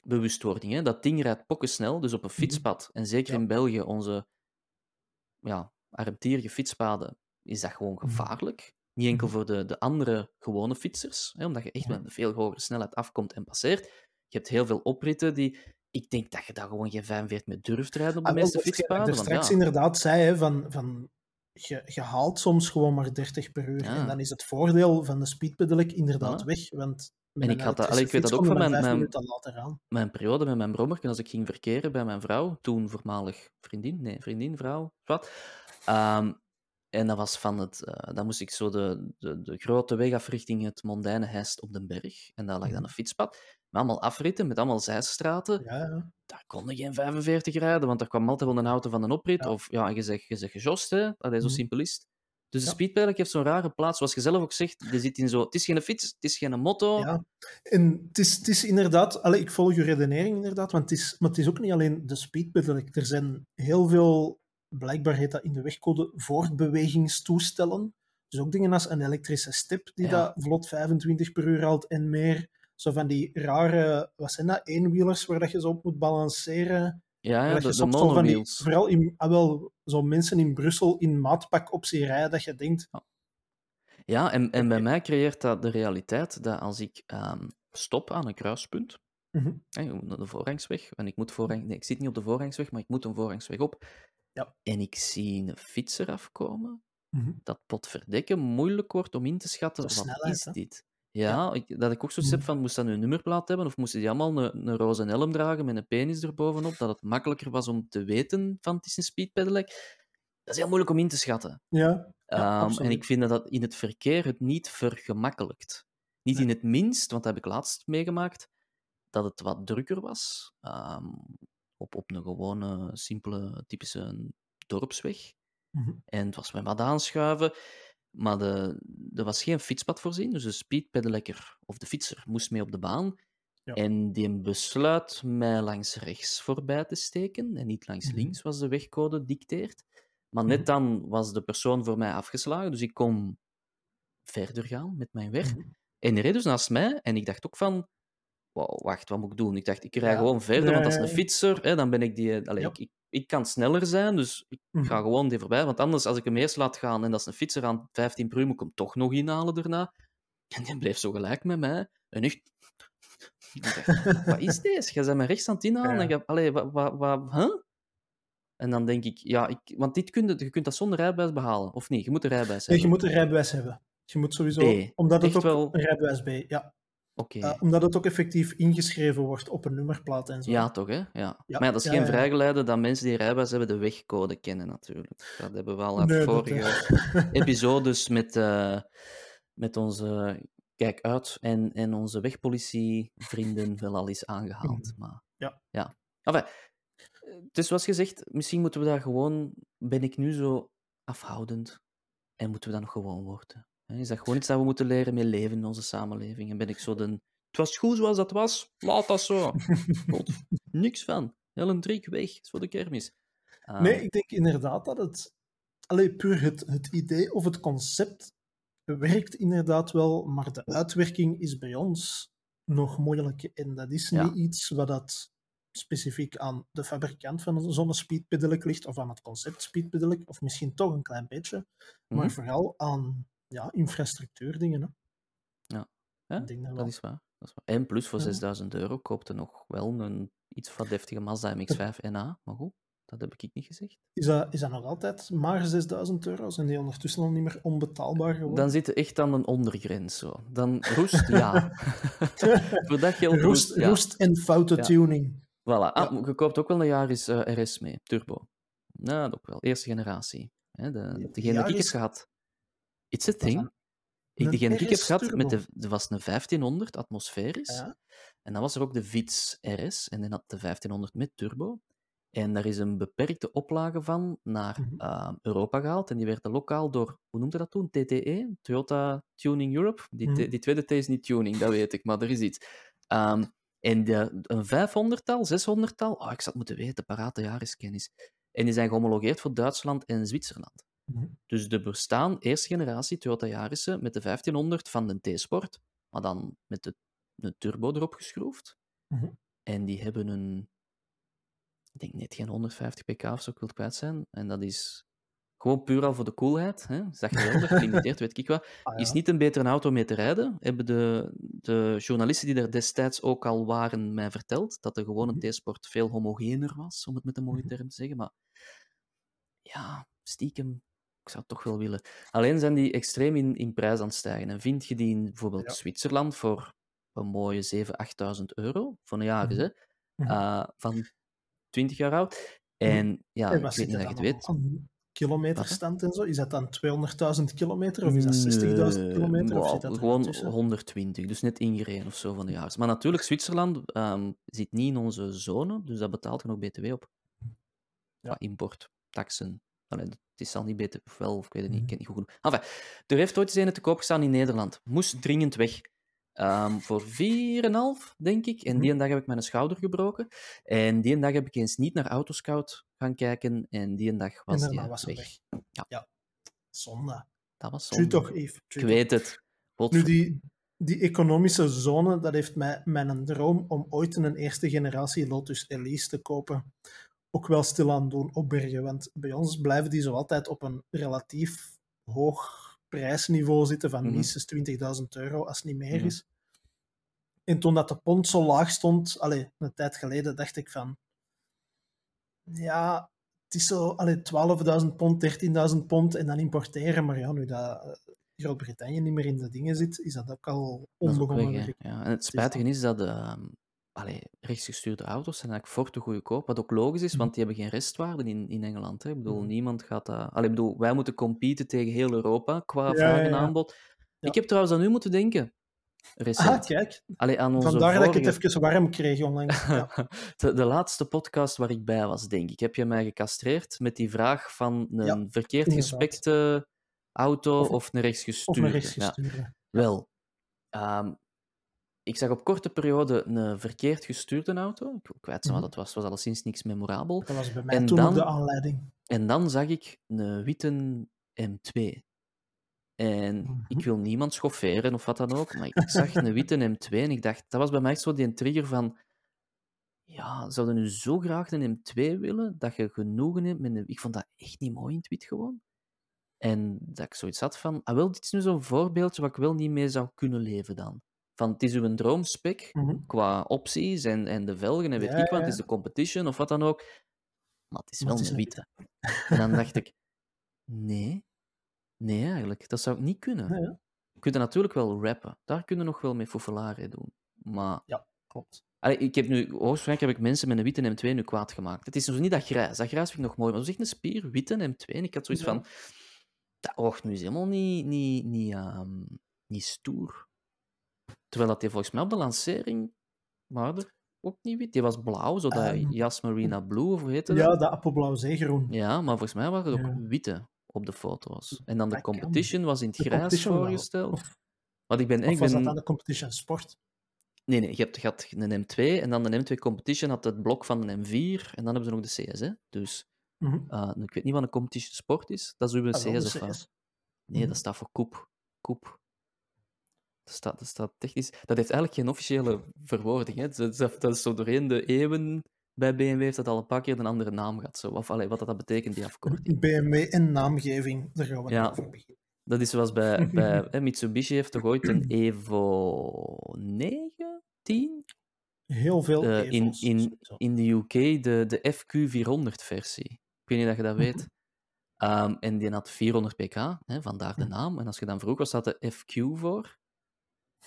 bewustwording. Hè? Dat ding rijdt pokkensnel, dus op een fietspad. En zeker Mhm. Ja. in België, onze ja, armtierige fietspaden, is dat gewoon Mhm. gevaarlijk. Niet enkel Mhm. voor de, de andere gewone fietsers, hè, omdat je echt met een veel hogere snelheid afkomt en passeert. Je hebt heel veel opritten die... Ik denk dat je daar gewoon geen 45 mee durft rijden op de Ah, meeste dat fietspaden. want straks ja, inderdaad zei, hè, van, van je, je haalt soms gewoon maar 30 per uur. Ja. En dan is het voordeel van de speedpedelec inderdaad weg. Want En ik had dat- allee, ik weet dat ook van mijn- mijn- mijn periode met mijn brommerken, als ik ging verkeren bij mijn vrouw, toen voormalig vriendin, nee, vriendin, vrouw, wat. Ehm, en dat was van het, eh, dan moest ik zo de, de, de grote weg af richting het mondaine Heist op den berg. En daar lag dan Mhm. een fietspad, met allemaal afritten, met allemaal zijstraten. Ja, ja. Daar kon je geen 45 rijden, want er kwam altijd wel een auto van een oprit. Ja. Of ja, je zegt, je zegt gejost, hè. Dat is zo Mhm. simpel is het. Dus de Ja. heeft zo'n rare plaats, zoals je zelf ook zegt. Je zit in zo, het is geen fiets, het is geen motto. Ja, en het is, het is inderdaad, allee, ik volg je redenering inderdaad, want het is, maar het is ook niet alleen de speedpedelec. Er zijn heel veel, blijkbaar heet dat in de wegcode, voortbewegingstoestellen. Dus ook dingen als een elektrische step die Ja. dat vlot 25 per uur haalt en meer. Zo van die rare, wat zijn dat, eenwielers waar dat je zo op moet balanceren. Ja, ja dat de, de van die, vooral in, ah, wel, zo mensen in Brussel in maatpak op zich rijden, dat je denkt, Ja, en, en bij Oké. mij creëert dat de realiteit dat als ik ehm, stop aan een kruispunt, moet naar de voorrangsweg. En ik moet voorrang... Nee, ik zit niet op de voorrangsweg, maar ik moet een voorrangsweg op. Ja. En ik zie een fietser afkomen. Mhm. Dat potverdekken moeilijk wordt om in te schatten. De Wat snelheid, is hè? dit? Ja, Ik, dat ik ook zo heb Mhm. van, moest dat nu een nummerplaat hebben? Of moesten die allemaal een, een roze helm dragen met een penis erbovenop? Dat het makkelijker was om te weten van het is een speedpedelec. Dat is heel moeilijk om in te schatten. Ja, ja Ehm, en ik vind dat dat in het verkeer het niet vergemakkelijkt. Niet Nee. in het minst, want dat heb ik laatst meegemaakt, dat het wat drukker was. ehm, op, op een gewone, simpele, typische dorpsweg. Mhm. En het was met wat aanschuiven. Maar de, er was geen fietspad voorzien, dus de speedpedelekker of de fietser moest mee op de baan. Ja. En die besluit mij langs rechts voorbij te steken en niet langs Mhm. links, was de wegcode dicteert. Maar net Mhm. dan was de persoon voor mij afgeslagen, dus ik kon verder gaan met mijn weg. En die reed dus naast mij en ik dacht ook van, wow, wacht, wat moet ik doen? Ik dacht, ik rij Ja. gewoon verder, want als een fietser, hè, dan ben ik die... Allee, Ja. ik, ik, kan sneller zijn, dus ik Mhm. ga gewoon die voorbij. Want anders, als ik hem eerst laat gaan en dat is een fietser aan 15 per uur, moet ik hem toch nog inhalen daarna. En die bleef zo gelijk met mij. En echt... Ik dacht, wat is deze? Jij bent me rechts aan het inhalen Ja. en je... Allee, wat... wat, wat huh? En dan denk ik, ja, ik, want dit kun je, je kunt dat zonder rijbewijs behalen, of niet? Je moet een rijbewijs Nee, je hebben. moet een rijbewijs hebben. Je moet sowieso, B. omdat het Echt ook wel- een rijbewijs B, ja. Oké. Eh, omdat het ook effectief ingeschreven wordt op een nummerplaat en zo. Ja, toch, hè? Ja. Ja, Maar ja, dat is geen vrijgeleide dat mensen die rijbewijs hebben de wegcode kennen, natuurlijk. Dat hebben we al Nee, dat, vorige episodes met, eh, met onze Kijk uit en, en onze wegpolitievrienden wel al eens aangehaald. Maar, Mhm. Ja. ja. Enfin, dus zoals gezegd, misschien moeten we daar gewoon... Ben ik nu zo afhoudend en moeten we dat nog gewoon worden? Is dat gewoon iets dat we moeten leren mee leven in onze samenleving? En ben ik zo de... Het was goed zoals dat was, laat dat zo. God, niks van. Helen Driek weg, is voor de kermis. Ah, Nee, ik denk inderdaad dat het... Allee, puur het, het idee of het concept werkt inderdaad wel, maar de uitwerking is bij ons nog moeilijk. En dat is Ja. niet iets wat dat specifiek aan de fabrikant van een zonnespeedpedelec ligt, of aan het concept speedpedelec, of misschien toch een klein beetje, mhm. maar vooral aan ja, infrastructuurdingen. Hè. Ja, Ik denk dat is waar. Dat is waar. En plus voor Ja. 6000 euro koopte nog wel een iets van deftige Mazda MX-5 NA. Maar goed, dat heb ik niet gezegd. Is dat, is dat nog altijd maar 6000 euro? Zijn die ondertussen al niet meer onbetaalbaar geworden? Dan zit je echt aan een ondergrens. Zo. Dan roest, ja. voor dat geld roest, roest, ja. roest en foute Ja. tuning. Voilà. Ah, je koopt ook wel een Yaris eh, RS mee, turbo. Nou, dat ook wel. Eerste generatie. Hè, de, degene die ik gehad. It's a thing. Ik, degene die ik heb gehad, met de, er was een 1500 atmosferisch. Ja. En dan was er ook de Vitz RS, en dan had de 1500 met turbo. En daar is een beperkte oplage van naar Mhm. eh, Europa gehaald. En die werd lokaal door, hoe noemde dat toen? TTE, Toyota Tuning Europe. Die, Mhm. die tweede T is niet tuning, dat weet ik, maar er is iets. Ehm, en de, een 500-tal, 600-tal, oh, ik zou het moeten weten, parate jariskennis. En die zijn gehomologeerd voor Duitsland en Zwitserland. Mhm. Dus er bestaan eerste generatie Toyota Yarissen met de 1500 van de T-Sport, maar dan met de, de turbo erop geschroefd. Mhm. En die hebben een, ik denk net geen 150 pk of zo, ik wil het kwijt zijn. En dat is gewoon puur al voor de coolheid. Hè? Is dat geweldig, limiteerd, weet ik wat. Ah, Is niet een betere auto mee te rijden. Hebben de, de journalisten die er destijds ook al waren mij verteld, dat de gewone Mhm. T-Sport veel homogener was, om het met een mooie term te zeggen. Maar ja, stiekem, ik zou het toch wel willen. Alleen zijn die extreem in, in prijs aan het stijgen. En vind je die in bijvoorbeeld Ja. Zwitserland voor een mooie 7.000, 8.000 euro, voor een jaar Mhm. hè? Mhm. eh, van 20 jaar oud. En ja, En ik weet niet dat je het weet. aan kilometerstand en zo? Is dat dan 200.000 kilometer of is dat 60.000 Nee, kilometer? Of dat gewoon tussen? 120, dus net ingereden of zo van de jaars. Maar natuurlijk, Zwitserland ehm, zit niet in onze zone, dus dat betaalt je nog BTW op. Ja. Qua import, taxen. Allee, het is al niet BTW, of wel, of ik weet het niet, ik Mhm. ken het niet goed genoeg. Enfin, er heeft ooit eens een te koop gestaan in Nederland. Moest dringend weg. Ehm, voor 4,5, denk ik. En Mhm. die een dag heb ik mijn schouder gebroken. En die een dag heb ik eens niet naar Autoscout gaan kijken. En die een dag En was daarna die was hij weg. weg. Ja. Zonde. Dat was zonde. toch, Ik weet het. Nu, die, die economische zone, dat heeft mij mijn droom om ooit een eerste generatie Lotus Elise te kopen ook wel stilaan doen opbergen. Want bij ons blijven die zo altijd op een relatief hoog prijsniveau zitten van Mhm. minstens 20.000 euro, als het niet meer Mhm. is. en toen dat de pond zo laag stond, allee, een tijd geleden, dacht ik van... Ja, het is zo allee, 12.000 pond, 13.000 pond en dan importeren. Maar ja, nu dat eh, Groot-Brittannië niet meer in de dingen zit, is dat ook al onbegonnen. Ja. En het spijtige is dat ehm allee, rechtsgestuurde auto's zijn eigenlijk voor te goedkoop. Wat ook logisch is, Mhm. want die hebben geen restwaarde in, in Engeland. Hè. Ik bedoel, Mhm. niemand gaat dat... Allee, ik bedoel, wij moeten competen tegen heel Europa qua Ja, vraag en ja. aanbod. Ja. Ik heb trouwens aan u moeten denken. Ah, Recent. kijk. Allee, aan onze Vandaar dat ik het even warm kreeg onlangs. Ja. de, de laatste podcast waar ik bij was, denk ik, heb je mij gecastreerd met die vraag van een verkeerd inderdaad. gespekte auto Of- of, een Of rechtsgestuurde. naar Ja. rechtsgestuurde. Wel, ehm, ik zag op korte periode een verkeerd gestuurde auto. Ik wil kwijt zijn Mhm. wat het was. Het was alleszins niks memorabel. Dat was bij mij En toen dan- de aanleiding. En dan zag ik een witte M2. En Mhm. ik wil niemand schofferen of wat dan ook, maar ik zag een witte M2 en ik dacht, dat was bij mij zo die trigger van, ja, zouden nu zo graag een M2 willen, dat je genoegen hebt met een... Ik vond dat echt niet mooi in het wit gewoon. En dat ik zoiets had van, ah wel, dit is nu zo'n voorbeeldje wat ik wel niet mee zou kunnen leven dan. Van, het is uw droomspec Mhm. qua opties en, en de velgen en weet Ja, ik wat, ja, het is de competition of wat dan ook. Maar het is wel het is een witte. En dan dacht ik, nee, nee eigenlijk, dat zou ik niet kunnen. Ja, ja. Je kunt er natuurlijk wel rappen, daar kunnen nog wel mee foefelaren doen. Maar Klopt. Allee, ik heb nu, heb ik mensen met een witte M2 nu kwaad gemaakt. Het is dus niet dat grijs. Dat grijs vind ik nog mooi, maar zo echt een spier, witte M2. En ik had zoiets Ja. van, dat oogt nu is helemaal niet, niet, niet, ehm, niet stoer. Terwijl dat die volgens mij op de lancering waarde ook niet wit. Die was blauw, zo dat Ehm, Jas Marina Blue, of hoe heette Ja, dat? de appelblauw zeegroen. Ja, maar volgens mij waren er ook Ja. witte op de foto's. En dan de Dat kan. competition was in het De grijs voorgesteld. Of, Want ik ben, of ik was ben dat aan de competition sport? Nee, nee, je hebt, je had een M2 en dan de M2 Competition had het blok van een M4 en dan hebben ze nog de CS. Hè? Dus eh, ik weet niet wat een Competition Sport is. Dat is uw Ah, CS de of wat? CS. Nee, Mhm. dat staat voor koep. Koep. Dat staat, dat staat technisch... Dat heeft eigenlijk geen officiële verwoording. Hè? Dat, is, dat is zo doorheen de eeuwen bij BMW heeft dat al een paar keer een andere naam gehad. Zo. Of allee, wat dat betekent, die afkorting. BMW en naamgeving, daar gaan we Ja. over beginnen. Dat is zoals bij, bij hè, Mitsubishi heeft toch ooit een Evo 9, 10? Heel veel Eh, in, in, in de UK de, de FQ400-versie. Ik weet niet dat je dat weet. Ehm, en die had 400 pk, hè, vandaar de naam. En als je dan vroeg, was staat de FQ voor?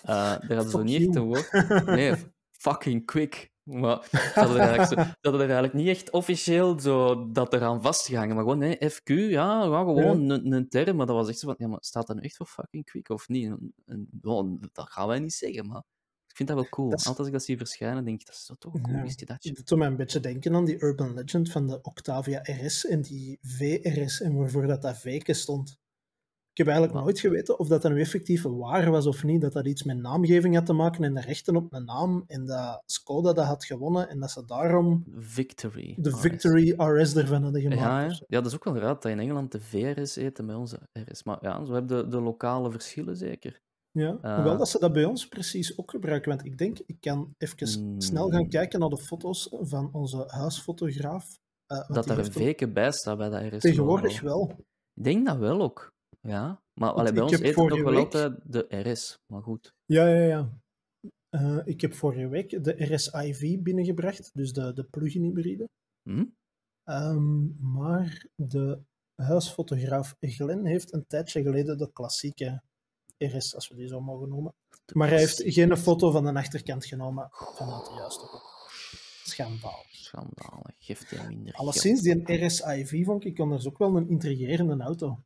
Eh, daar hadden ze niet echt een woord. Nee, fucking quick. Maar ze hadden er eigenlijk, zo, ze hadden er eigenlijk niet echt officieel zo dat eraan vastgehangen. Maar gewoon, nee, FQ, ja, gewoon een, een term. Maar dat was echt zo van, ja, maar staat dat nu echt voor fucking quick of niet? En, en, ja, dat gaan wij niet zeggen, maar ik vind dat wel cool. Dat is- Altijd als ik dat zie verschijnen, denk ik, dat is toch een cool Ja. je dat? Het doet mij een beetje denken aan die urban legend van de Octavia RS en die VRS en waarvoor dat, dat stond. Ik heb eigenlijk nooit geweten of dat, dat nu effectief waar was of niet. Dat dat iets met naamgeving had te maken en de rechten op een naam. En dat Skoda dat had gewonnen en dat ze daarom Victory. de RS. Victory RS ervan hadden gemaakt. Ja, ja. dat is ook wel raar dat in Engeland de VRS eten met onze RS. Maar ja, zo hebben de, de lokale verschillen zeker. Ja, Eh. hoewel dat ze dat bij ons precies ook gebruiken. Want ik denk, ik kan even snel gaan kijken naar de foto's van onze huisfotograaf. eh, dat daar een veken bij staat bij dat RS. Tegenwoordig wel. Ik denk dat wel ook. Ja. Maar allee, bij ons eten nog wel week- altijd de RS. Maar goed. Ja, ja, ja. Eh, ik heb vorige week de RS-IV binnengebracht, dus de, de plug-in hybride. Hm? Ehm, maar de huisfotograaf Glenn heeft een tijdje geleden de klassieke RS, als we die zo mogen noemen. Maar hij heeft geen foto van de achterkant genomen vanuit de juiste. Schandaal. Schandalig. Geeft hij minder geld. Alleszins, die RS-IV vond ik anders ook wel een intrigerende auto.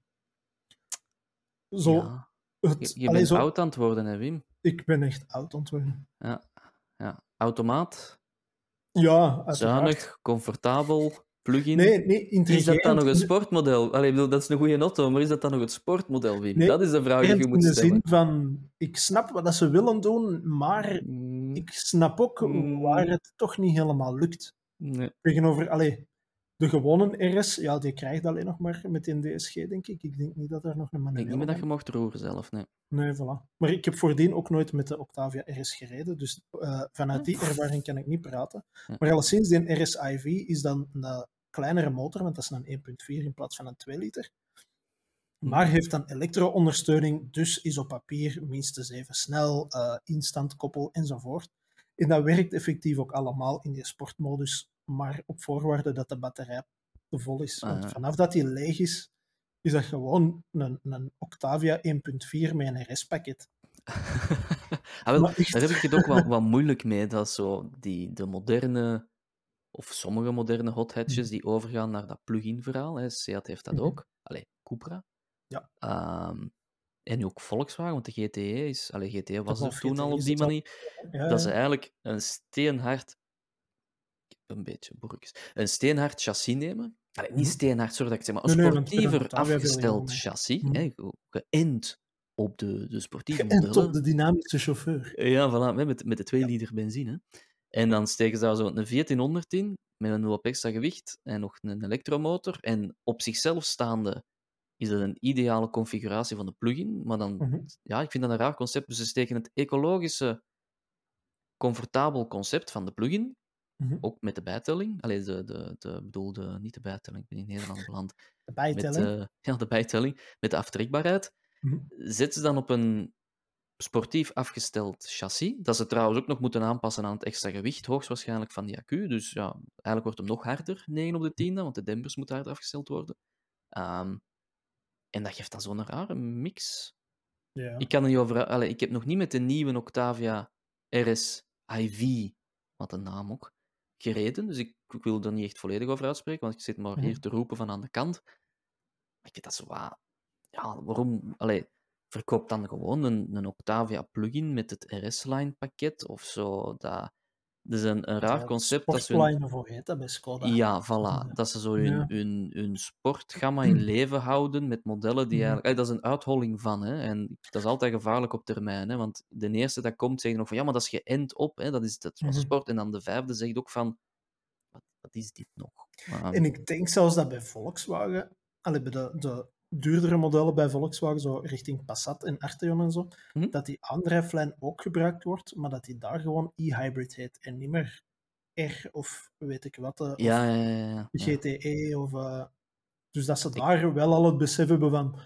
Zo, Ja. het, Je, bent zo, oud aan het worden, hè, Wim? Ik ben echt oud aan het worden. Ja. ja. Automaat, Ja, uiteraard. zuinig, comfortabel, plug-in. Nee, nee, Is dat dan nog een sportmodel? Allee, bedoel, dat is een goede auto, maar is dat dan nog het sportmodel, Wim? Nee, dat is de vraag die je in moet de stellen. zin van, ik snap wat dat ze willen doen, maar Mm, ik snap ook Mm. waar het toch niet helemaal lukt. nee. Tegenover, allee, de gewone RS, ja, die krijgt alleen nog maar met een DSG, denk ik. Ik denk niet dat er nog een Ik denk niet manueel meer dat je mocht roeren zelf, nee. Nee, voilà. Maar ik heb voordien ook nooit met de Octavia RS gereden, dus eh, vanuit die ervaring kan ik niet praten. Ja. Maar alleszins, die RS IV is dan een kleinere motor, want dat is een 1.4 in plaats van een 2 liter. maar heeft dan elektro-ondersteuning, dus is op papier minstens even snel, uh, instant koppel enzovoort. En dat werkt effectief ook allemaal in die sportmodus, maar op voorwaarde dat de batterij vol is. Want Ah. vanaf dat die leeg is, is dat gewoon een, een Octavia 1.4 met een RS-pakket. ah, wel, Maar echt. daar heb ik het ook wel wat moeilijk mee, dat zo die, de moderne, of sommige moderne hot hatches, Mhm. die overgaan naar dat plug-in verhaal. Hè. Seat heeft dat Mhm. ook. Allee, Cupra. Ja. Ehm, en ook Volkswagen, want de GTE is... Allee, GTE was er toen GTE al op die manier. Ja, Dat ze eigenlijk een steenhard... Een beetje boerkjes. Een steenhard chassis nemen. Allee, niet Mhm. steenhard, sorry dat ik het zeg, maar een Nee, sportiever afgesteld chassis. Mhm. Hè, ge- geënt op de, de sportieve En modellen. tot de dynamische chauffeur. Ja, voilà, met, met de 2 liter benzine. En dan steken ze daar zo een 1400 in, met een hoop extra gewicht en nog een elektromotor. En op zichzelf staande is dat een ideale configuratie van de plug-in. Maar dan, Mhm. ja, ik vind dat een raar concept. Dus ze steken het ecologische, comfortabel concept van de plug-in, Mhm. ook met de bijtelling. Allee, de, de, de, bedoel, de, niet de bijtelling, ik ben in Nederland beland. De Met, bijtelling. eh, ja, de bijtelling, met de aftrekbaarheid Mhm. zet ze dan op een sportief afgesteld chassis, dat ze trouwens ook nog moeten aanpassen aan het extra gewicht, hoogstwaarschijnlijk van die accu. Dus ja, eigenlijk wordt hem nog harder, 9 op de 10, dan, want de dempers moeten harder afgesteld worden. Ehm, en dat geeft dan zo'n rare mix. Ja. Ik kan er niet over... Allee, ik heb nog niet met de nieuwe Octavia RS IV, wat een naam ook, gereden. Dus ik, ik wil er niet echt volledig over uitspreken, want ik zit maar Mhm. hier te roepen van aan de kant. Maar ik vind dat zo wat... Ja, waarom... Allee, verkoop dan gewoon een, een Octavia plugin met het RS-line pakket of zo. Dat, dat is een, een raar Ja, concept. Dat ze hun- of heet dat bij Skoda? ja, voilà. Dat ze zo hun, hun, hun sportgamma in leven houden met modellen die eigenlijk... Dat is een uitholling van, hè. En dat is altijd gevaarlijk op termijn, hè. Want de eerste dat komt, zeggen nog van, ja, maar dat is geënt op, hè. Dat is, dat was Mhm. sport. En dan de vijfde zegt ook van, wat, wat is dit nog? Maar, En ik denk zelfs dat bij Volkswagen, allee, bij de, de duurdere modellen bij Volkswagen, zo richting Passat en Arteon en zo, Mhm. dat die aandrijflijn ook gebruikt wordt, maar dat die daar gewoon e-hybrid heet en niet meer R of weet ik wat, eh, ja, of ja, ja, ja. GTE. Of, eh, dus dat ze daar wel al het besef hebben van,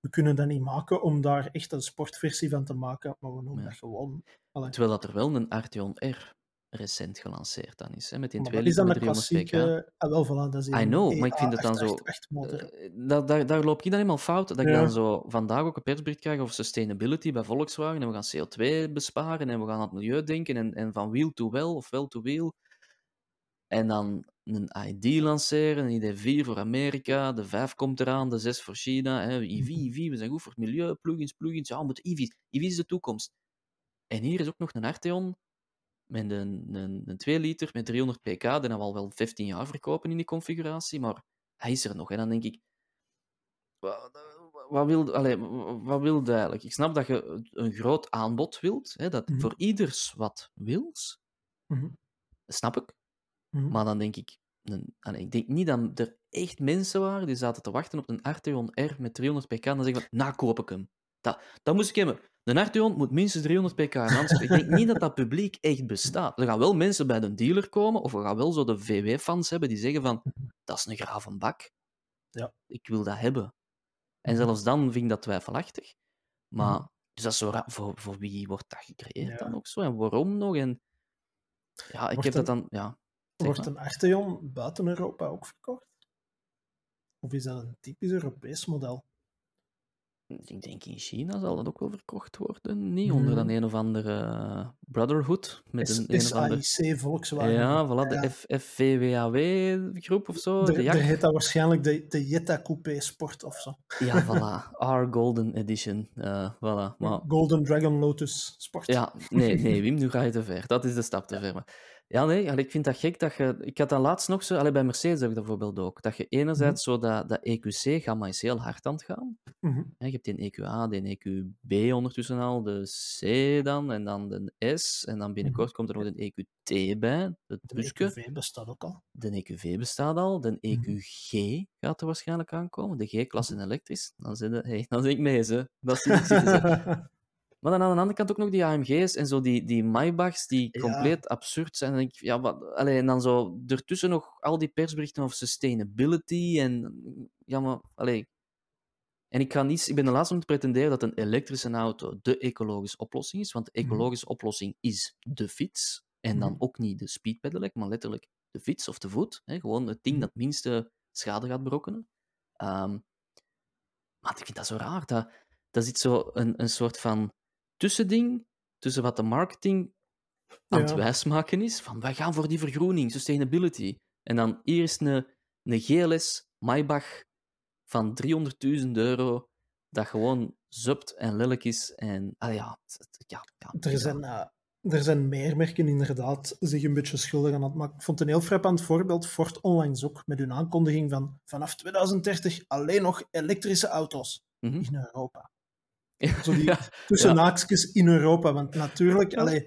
we kunnen dat niet maken om daar echt een sportversie van te maken, maar we noemen dat gewoon... Allee, Terwijl dat er wel een Arteon R recent gelanceerd dan is, hè, met die maar 2 dat is liter met een 300 pk. klassieke... Ah, wel, voilà, dat is I know, maar ik vind het dan zo... EA888 motor. eh, daar, daar, daar loop ik dan helemaal fout. Dat ik dan zo vandaag ook een persbericht krijg over sustainability bij Volkswagen. En we gaan CO2 besparen en we gaan aan het milieu denken. En, en van wheel to well of well to wheel. En dan een ID lanceren, een ID4 voor Amerika. De 5 komt eraan, de 6 voor China. Hè. EV, EV, we zijn goed voor het milieu. Plugins, plugins. Ja, we moeten EV's. EV is de toekomst. En hier is ook nog een Arteon met een, een, een 2 liter met 300 pk, die we al wel 15 jaar verkopen in die configuratie, maar hij is er nog. En dan denk ik, wat, wat wil allee, wat wil eigenlijk? Ik snap dat je een groot aanbod wilt, hè, dat Mhm. voor ieders wat wils, Mhm. dat snap ik. Mhm. Maar dan denk ik, een, allee, ik denk niet dat er echt mensen waren die zaten te wachten op een Arteon R met 300 pk en dan zeggen van, nou koop ik hem. Dat, dat moest ik hebben. De Arteon moet minstens 300 pk anders. Ik denk niet dat dat publiek echt bestaat. Er gaan wel mensen bij de dealer komen, of we gaan wel zo de VW-fans hebben die zeggen van, dat is een graven bak. Ja. Ik wil dat hebben. En zelfs dan vind ik dat twijfelachtig. Maar, Mhm. dus dat is zo. Voor, voor wie wordt dat gecreëerd Ja. dan ook zo? En waarom nog? En ja, ik Wordt heb dat een- dan... Ja, Wordt maar. een Arteon buiten Europa ook verkocht? Of is dat een typisch Europees model? Ik denk in China zal dat ook wel verkocht worden. Niet onder dan Hmm. een of andere eh, Brotherhood. Met een, een of andere... SAIC Volkswagen. Ja, voilà, de FVWAW-groep of zo. De heet dat waarschijnlijk de, de Jetta Coupé Sport of zo. Ja, voilà. Our Golden Edition. eh voilà. Golden Dragon Lotus Sport. Ja, nee, nee, Wim, nu ga je te ver. Dat is de stap te ver. Ja, nee, allee, ik vind dat gek dat je... Ik had dat laatst nog zo... Allee, bij Mercedes heb ik dat bijvoorbeeld ook. Dat je enerzijds zo dat, dat EQC-gamma is heel hard aan het gaan. Mhm. Hè, je hebt die EQA, die EQB ondertussen al, de C dan, en dan de S. En dan binnenkort komt er nog een EQT bij, De busje. EQV bestaat ook al. De EQV bestaat al, de Mhm. EQG gaat er waarschijnlijk aankomen. De G-klasse in elektrisch. Dan zit, hey, dan zit ik mee, ze. Dat ze. Maar dan aan de andere kant ook nog die AMG's en zo die, die Maybachs die Ja. compleet absurd zijn. En, ik, ja, wat, allee, en dan zo ertussen nog al die persberichten over sustainability en ja, maar allee, En ik, ga niet, ik ben de laatste om te pretenderen dat een elektrische auto de ecologische oplossing is, want de Mhm. ecologische oplossing is de fiets. En dan Mhm. ook niet de speedpedelec, maar letterlijk de fiets of de voet. Hè? Gewoon het ding Mhm. dat minste schade gaat berokkenen. Ehm, maar ik vind dat zo raar. Dat, dat zit zo een, een soort van tussending tussen wat de marketing aan het Ja. wijsmaken is. Van wij gaan voor die vergroening, sustainability. En dan is een, een GLS Maybach van 300.000 euro dat gewoon zupt en lelijk is. En ah ja, ja, ja, Er zijn, eh, er zijn meer merken inderdaad zich een beetje schuldig aan het maken. Ik vond een heel frappant voorbeeld, Ford Online ook, met hun aankondiging van vanaf 2030 alleen nog elektrische auto's Mhm. in Europa. Zo die in Europa. Want natuurlijk, allee,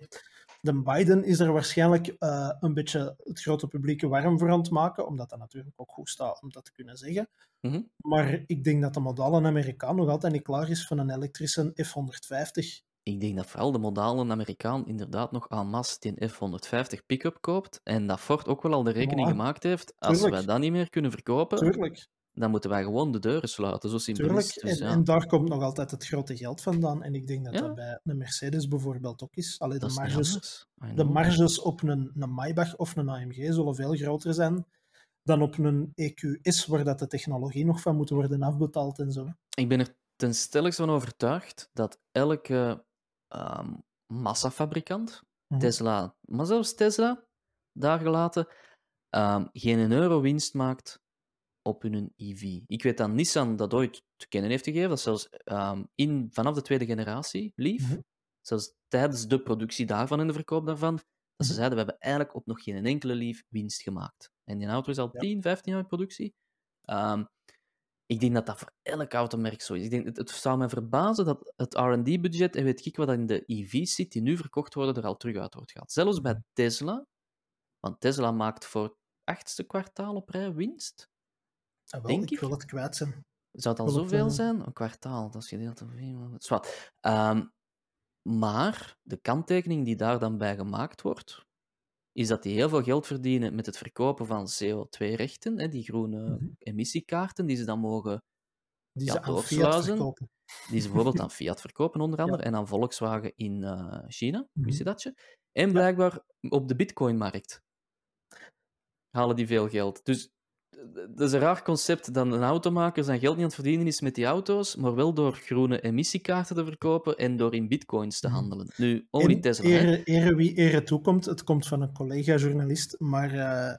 de Biden is er waarschijnlijk eh, een beetje het grote publiek warm voor aan het maken, omdat dat natuurlijk ook goed staat om dat te kunnen zeggen. Mhm. Maar ik denk dat de modale Amerikaan nog altijd niet klaar is van een elektrische F-150. Ik denk dat vooral de modale Amerikaan inderdaad nog en masse die F-150 pick-up koopt. En dat Ford ook wel al de rekening gemaakt heeft. Als tuurlijk. wij dat niet meer kunnen verkopen, Tuurlijk, dan moeten wij gewoon de deuren sluiten. Zo simpel is tuurlijk. het. Dus en, ja, en daar komt nog altijd het grote geld vandaan. En ik denk dat Ja. dat bij een Mercedes bijvoorbeeld ook is. Allee, de, is marges, de marges op een, een Maybach of een AMG zullen veel groter zijn dan op een EQS, waar dat de technologie nog van moet worden afbetaald en zo. Ik ben er ten stelligste van overtuigd dat elke ehm, massafabrikant, Mhm. Tesla, maar zelfs Tesla, daar gelaten, ehm, geen euro winst maakt op hun EV. Ik weet dat Nissan dat ooit te kennen heeft gegeven, dat zelfs ehm, in, vanaf de tweede generatie, Leaf, Mhm. zelfs tijdens de productie daarvan en de verkoop daarvan, dat ze Mhm. zeiden, we hebben eigenlijk op nog geen enkele Leaf winst gemaakt. En die auto is al Ja. 10, 15 jaar in productie. Ehm, ik denk dat dat voor elk automerk zo is. Ik denk, het, het zou mij verbazen dat het R&D-budget en weet ik wat dat in de EV's zit, die nu verkocht worden, er al terug uit wordt gehaald. Zelfs bij Tesla, want Tesla maakt voor het achtste kwartaal op rij winst. Ah, wel, Denk ik wil het kwijt zijn. Zou het al zoveel zijn? Een kwartaal, dat is gedeeld door Zwat. Maar de kanttekening die daar dan bij gemaakt wordt, is dat die heel veel geld verdienen met het verkopen van CO2-rechten, die groene Mhm. emissiekaarten, die ze dan mogen Die Ja, ze aan Fiat doorsluizen. verkopen. Die ze bijvoorbeeld aan Fiat verkopen, onder andere, en aan Volkswagen in eh, China, Mhm. wist je datje? En blijkbaar op de Bitcoin-markt halen die veel geld. Dus dat is een raar concept dat een automaker zijn geld niet aan het verdienen is met die auto's, maar wel door groene emissiekaarten te verkopen en door in bitcoins te Mhm. handelen. Nu, only Tesla, ere, ere wie ere toekomt, het komt van een collega-journalist, maar eh,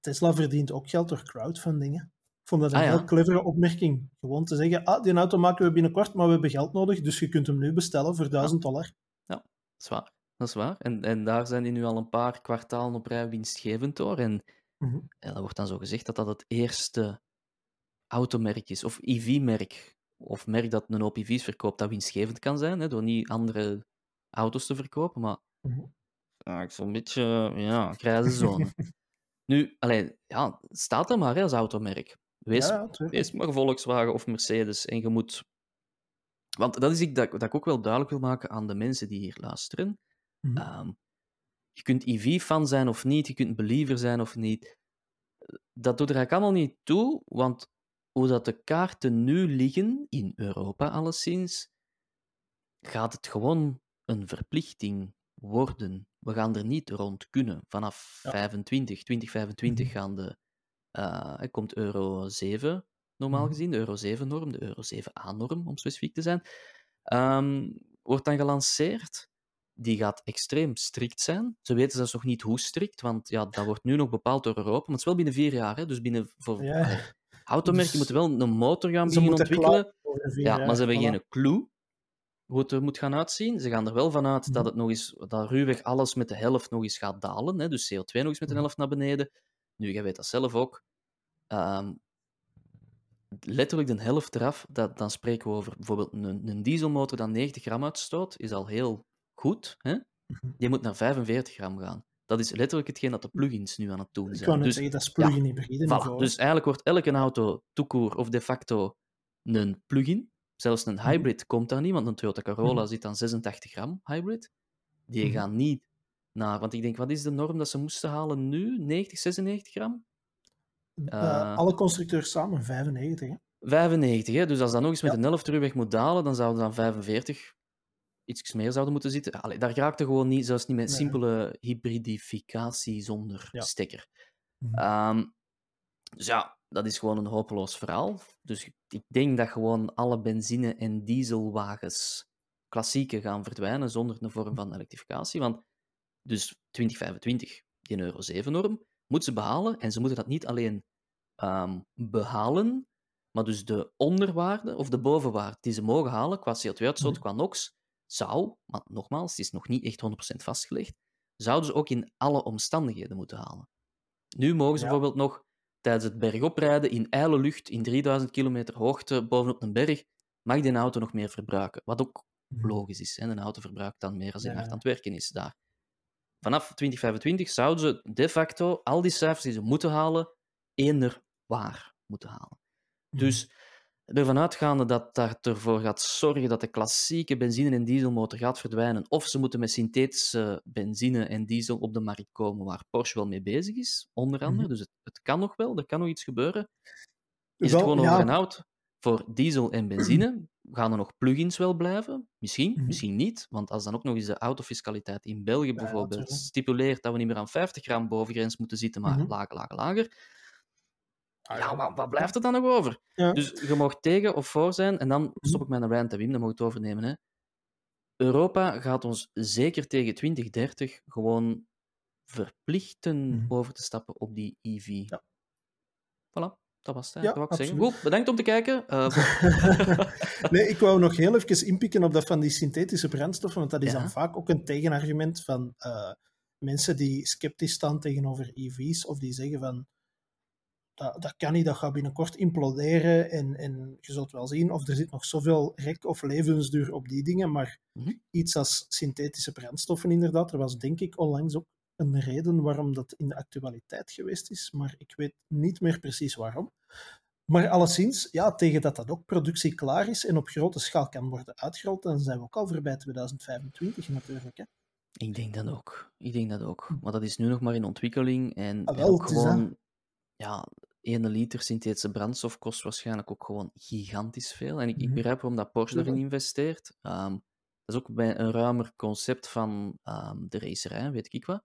Tesla verdient ook geld door crowdfunding. hè. Ik vond dat een Ah, ja. heel clevere opmerking. Gewoon te zeggen, ah, die auto maken we binnenkort, maar we hebben geld nodig, dus je kunt hem nu bestellen voor 1000 dollar. Dat is waar. Dat is waar. En, en daar zijn die nu al een paar kwartalen op rij winstgevend door. En Mhm. ja, dat wordt dan zo gezegd dat dat het eerste automerk is, of EV-merk, of merk dat een hoop EV's verkoopt, dat winstgevend kan zijn, hè, door niet andere auto's te verkopen. Maar Mhm. ja, ik zo'n beetje, ja, grijze zone. nu, alleen, ja, staat er maar hè, als automerk. Wees, Ja, maar Volkswagen of Mercedes en je moet... Want dat is iets dat, dat ik ook wel duidelijk wil maken aan de mensen die hier luisteren. Ehm, je kunt EV-fan zijn of niet, je kunt believer zijn of niet. Dat doet er eigenlijk allemaal niet toe, want hoe dat de kaarten nu liggen, in Europa alleszins, gaat het gewoon een verplichting worden. We gaan er niet rond kunnen. Vanaf Ja. 25, 2025 Mhm. gaan de, eh, er komt Euro 7, normaal Mhm. gezien, de Euro 7-norm, de Euro 7A-norm, om specifiek te zijn, Ehm, wordt dan gelanceerd. Die gaat extreem strikt zijn. Ze weten zelfs nog niet hoe strikt, want ja, dat wordt nu nog bepaald door Europa. Maar het is wel binnen vier jaar. Hè? Dus binnen voor, Ja. Dus moeten wel een motor gaan beginnen ontwikkelen. vier Ja, maar ze hebben voilà. geen clue hoe het er moet gaan uitzien. Ze gaan er wel vanuit dat Mhm. het nog eens, dat ruwweg alles met de helft nog eens gaat dalen. Hè? Dus CO2 nog eens met de Mhm. helft naar beneden. Nu, jij weet dat zelf ook. Ehm, letterlijk de helft eraf, dat, dan spreken we over bijvoorbeeld een, een dieselmotor dat 90 gram uitstoot, is al heel goed. Hè? Mhm. Die moet naar 45 gram gaan. Dat is letterlijk hetgeen dat de plugins nu aan het doen Ik zijn. kan net Dus zeggen, dat is plug-in hybride Voilà. niveau. Dus eigenlijk wordt elke auto toekoer of de facto een plug-in. Zelfs een hybrid komt daar niet, want een Toyota Corolla Mhm. zit aan 86 gram hybrid. Die Mhm. gaan niet naar, want ik denk, wat is de norm dat ze moesten halen nu? 90, 96 gram? Eh, eh, alle constructeurs samen 95. Hè? 95, hè? dus als dat nog eens met Ja. een 11 terugweg moet dalen, dan zouden we dan 45 iets meer zouden moeten zitten. Allee, daar raakte gewoon niet, zelfs niet met Nee. simpele hybridificatie zonder Ja. stekker. Mhm. Ehm, dus ja, dat is gewoon een hopeloos verhaal. Dus ik- denk dat gewoon alle benzine- en dieselwagens klassieke gaan verdwijnen zonder een vorm van elektrificatie. Want dus 2025, die Euro 7-norm, moeten ze behalen. En ze moeten dat niet alleen ehm, behalen, maar dus de onderwaarde of de bovenwaarde die ze mogen halen qua CO2-uitstoot, Mhm. qua NOx, zou, maar nogmaals, het is nog niet echt 100% vastgelegd, zouden ze ook in alle omstandigheden moeten halen. Nu mogen ze Ja. bijvoorbeeld nog tijdens het bergoprijden in ijle lucht in 3000 kilometer hoogte bovenop een berg, mag die auto nog meer verbruiken. Wat ook Mhm. logisch is. Hè? Een auto verbruikt dan meer als hij Ja. hard aan het werken is daar. Vanaf 2025 zouden ze de facto al die cijfers die ze moeten halen, eender waar moeten halen. Mhm. Dus ervan uitgaande dat dat ervoor gaat zorgen dat de klassieke benzine- en dieselmotor gaat verdwijnen, of ze moeten met synthetische benzine en diesel op de markt komen, waar Porsche wel mee bezig is, onder andere. Mhm. Dus het, het kan nog wel, er kan nog iets gebeuren. Is Wel, het gewoon ja. over en out voor diesel en benzine? Gaan er nog plugins wel blijven? Misschien, Mhm. misschien niet. Want als dan ook nog eens de autofiscaliteit in België bijvoorbeeld stipuleert dat we niet meer aan 50 gram bovengrens moeten zitten, maar Mhm. lager, lager, lager. Ah, Ja, maar wat blijft er dan nog over? Ja. Dus je mag tegen of voor zijn, en dan stop ik mijn rant, Wim, dan mag ik het overnemen. Hè. Europa gaat ons zeker tegen 2030 gewoon verplichten Mhm. over te stappen op die EV. Ja. Voilà, dat was het. Ja, dat wou ik zeggen. Goed, bedankt om te kijken. Eh, voor- nee, ik wou nog heel even inpikken op dat van die synthetische brandstoffen, want dat is Ja. dan vaak ook een tegenargument van eh, mensen die sceptisch staan tegenover EV's, of die zeggen van dat, dat kan niet, dat gaat binnenkort imploderen en, en je zult wel zien of er zit nog zoveel rek of levensduur op die dingen, maar Mhm. iets als synthetische brandstoffen inderdaad, er was denk ik onlangs ook een reden waarom dat in de actualiteit geweest is, maar ik weet niet meer precies waarom. Maar alleszins, ja, tegen dat dat ook productie klaar is en op grote schaal kan worden uitgerold, dan zijn we ook al voorbij 2025 natuurlijk. Hè. ik denk dat ook. Ik denk dat ook. Maar dat is nu nog maar in ontwikkeling. En, Hm. Ah, en wel, ook gewoon... Ja, 1 liter synthetische brandstof kost waarschijnlijk ook gewoon gigantisch veel. En ik, ik Mhm. begrijp waarom dat Porsche daarin Tuurlijk. investeert. Ehm, dat is ook bij een ruimer concept van ehm, de racerij, weet ik wat.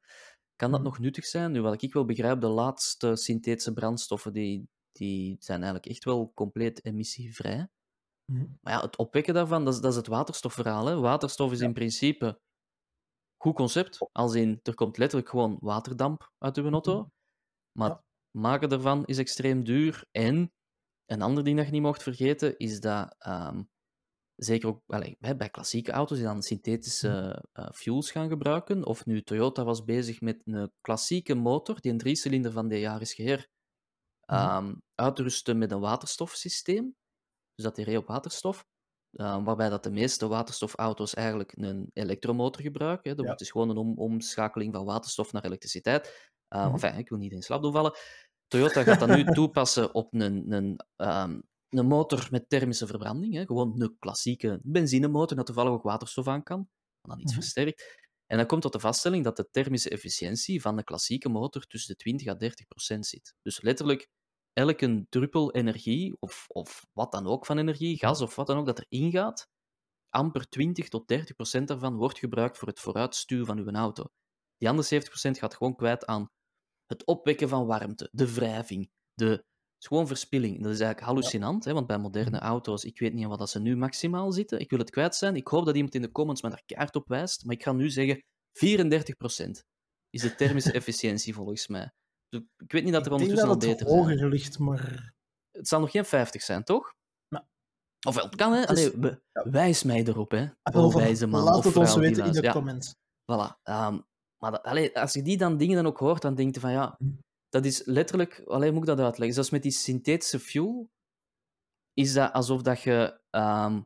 Kan dat Mhm. nog nuttig zijn? Nu, wat ik wel begrijp, de laatste synthetische brandstoffen die, die zijn eigenlijk echt wel compleet emissievrij. Mhm. Maar ja, het opwekken daarvan, dat is, dat is het waterstofverhaal. Hè? Waterstof is in principe goed concept, als in er komt letterlijk gewoon waterdamp uit uw auto. Maar maken daarvan is extreem duur. En een ander ding dat je niet mocht vergeten is dat ehm, zeker ook bij klassieke auto's die dan synthetische eh, fuels gaan gebruiken. Of nu Toyota was bezig met een klassieke motor die een driecilinder van de jaar is geheer ehm, uitrusten met een waterstofsysteem. Dus dat die reed op waterstof. eh, waarbij dat de meeste waterstofauto's eigenlijk een elektromotor gebruiken. Hè. Dat Ja. wordt dus gewoon een om- omschakeling van waterstof naar elektriciteit. Uh, Mhm. enfin, ik wil niet in slaap doen vallen. Toyota gaat dat nu toepassen op een, een, ehm, een motor met thermische verbranding. Hè. Gewoon een klassieke benzinemotor, dat toevallig ook waterstof aan kan. Maar dan iets Mhm. versterkt. En dan komt tot de vaststelling dat de thermische efficiëntie van de klassieke motor tussen de 20 à 30 procent zit. Dus letterlijk elke druppel energie, of, of wat dan ook van energie, gas of wat dan ook, dat er ingaat, amper 20 tot 30 procent daarvan wordt gebruikt voor het vooruitstuwen van uw auto. Die andere 70 procent gaat gewoon kwijt aan het opwekken van warmte, de wrijving, de... Is gewoon verspilling. Dat is eigenlijk hallucinant, hè, want bij moderne auto's, ik weet niet wat dat ze nu maximaal zitten. Ik wil het kwijt zijn. Ik hoop dat iemand in de comments me daar kaart op wijst, maar ik ga nu zeggen 34 procent is de thermische efficiëntie volgens mij. Dus ik weet niet dat er ik ondertussen al beter zijn. hoger ligt, maar Het zal nog geen 50 zijn, toch? Nou. Ofwel, het kan, hè? Is- Allee, ja. wijs mij erop, hè? Ah, wel, Oh, wijze man laat of het ons weten in de. Ja, comments. voilà. Ehm, maar dat, als je die dan dingen dan ook hoort, dan denk je van ja, dat is letterlijk. Allee, hoe moet ik dat uitleggen? Zoals met die synthetische fuel, is dat alsof dat je. ehm,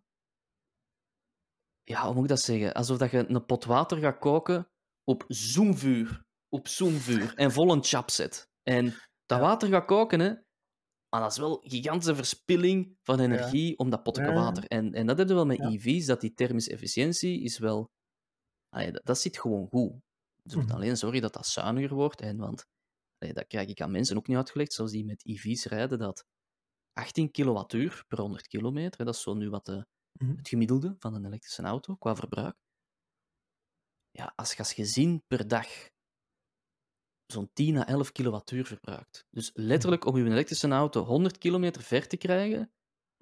ja, hoe moet ik dat zeggen? Alsof dat je een pot water gaat koken op zoomvuur. Op zoomvuur. En vol een chap zet. En dat Ja. water gaat koken, hè? Maar dat is wel gigantische verspilling van energie om dat potje Ja. water. En, en dat heb je wel met. EV's, dat die thermische efficiëntie is wel... Allee, dat, dat zit gewoon goed. Ze moeten Mhm. alleen zorgen dat dat zuiniger wordt. En, want dat krijg ik aan mensen ook niet uitgelegd, zoals die met EV's rijden, dat 18 kilowattuur per 100 kilometer. Dat is zo nu wat de, Mhm. het gemiddelde van een elektrische auto qua verbruik. Ja, als je als gezin per dag zo'n 10 à 11 kilowattuur verbruikt. Dus letterlijk om je elektrische auto 100 kilometer ver te krijgen,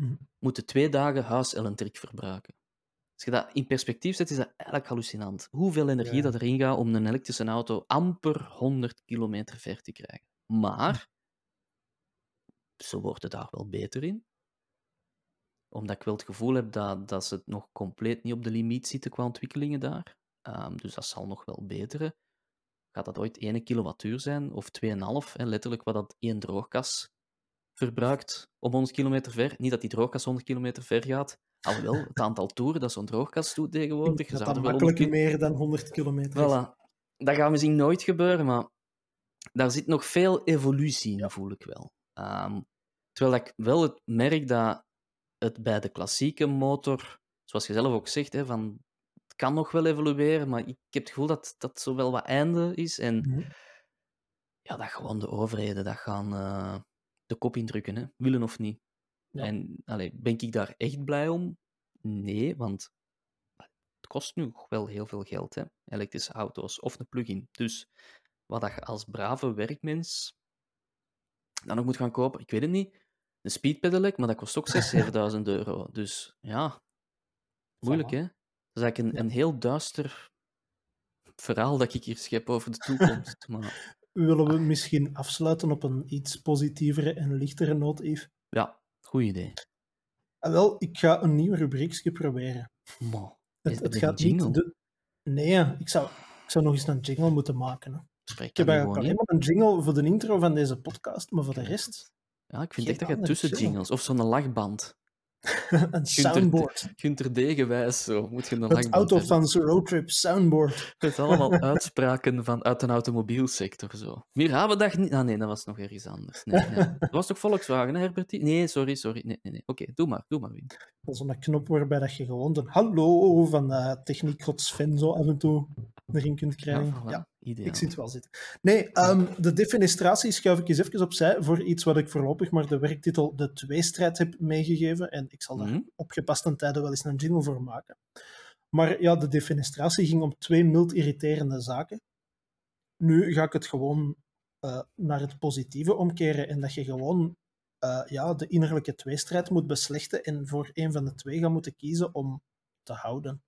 Mhm. moet je twee dagen huiselektriek verbruiken. Als je dat in perspectief zet, is dat eigenlijk hallucinant. Hoeveel energie Ja. dat erin gaat om een elektrische auto amper 100 kilometer ver te krijgen. Maar, ze wordt het daar wel beter in. Omdat ik wel het gevoel heb dat, dat ze het nog compleet niet op de limiet zitten qua ontwikkelingen daar. Ehm, dus dat zal nog wel beteren. Gaat dat ooit 1 kilowattuur zijn of 2,5? hè, Letterlijk wat dat één droogkas verbruikt om 100 kilometer ver. Niet dat die droogkas 100 kilometer ver gaat. Alhoewel, het aantal toeren dat zo'n droogkas doet tegenwoordig. dat dat makkelijk onder meer dan 100 kilometer. Voilà. Dat gaat misschien nooit gebeuren, maar daar zit nog veel evolutie in, voel ik wel. Ehm, terwijl ik wel het merk dat het bij de klassieke motor, zoals je zelf ook zegt, hè, van, het kan nog wel evolueren, maar ik heb het gevoel dat dat zo wel wat einde is. En Mhm. ja, dat gewoon de overheden dat gaan eh, de kop indrukken, hè, willen of niet. Ja. En allee, ben ik daar echt blij om? Nee, want het kost nu wel heel veel geld, hè? elektrische auto's of een plug-in. Dus wat dat je als brave werkmens dan nog moet gaan kopen, ik weet het niet. Een speedpedelec, maar dat kost ook 6.000, 7.000 euro. Dus ja, moeilijk hè? Dat is eigenlijk een, een heel duister verhaal dat ik hier schep over de toekomst. maar Willen we misschien afsluiten op een iets positievere en lichtere noot, Yves? ja, goed idee. Ah, wel, ik ga een nieuw rubriekje proberen. Maar, Het, gaat niet... De... Nee, ik zou, ik zou nog eens een jingle moeten maken. Hè. Spreek Ik heb eigenlijk alleen maar een jingle voor de intro van deze podcast, maar voor de rest Ja, ik vind echt dat je tussen jingle. jingles, of zo'n lachband. een soundboard. Gunter Degenwijs, zo, moet je een Het. Autofans Roadtrip soundboard. Met allemaal uitspraken van uit de automobielsector. Zo. Meer hebben dat niet. Ah, nee, dat was nog ergens anders. Nee, nee. Dat was toch Volkswagen, hè, Herbertie? Nee, sorry, sorry. Nee, nee, nee. Oké, doe maar, doe maar, Wim. Dat is Zo'n knop waarbij dat je gewoon een hallo van uh, Techniek Sven zo af en toe erin kunt krijgen. voilà. Ja, Ideaal. ik zie het wel zitten. Nee, ehm, de defenestratie schuif ik eens even opzij voor iets wat ik voorlopig maar de werktitel De Tweestrijd heb meegegeven. En ik zal daar Mhm. op gepaste tijden wel eens een jingle voor maken. Maar ja, de defenestratie ging om twee mild irriterende zaken. Nu ga ik het gewoon eh, naar het positieve omkeren en dat je gewoon eh, ja, de innerlijke tweestrijd moet beslechten en voor een van de twee gaan moeten kiezen om te houden.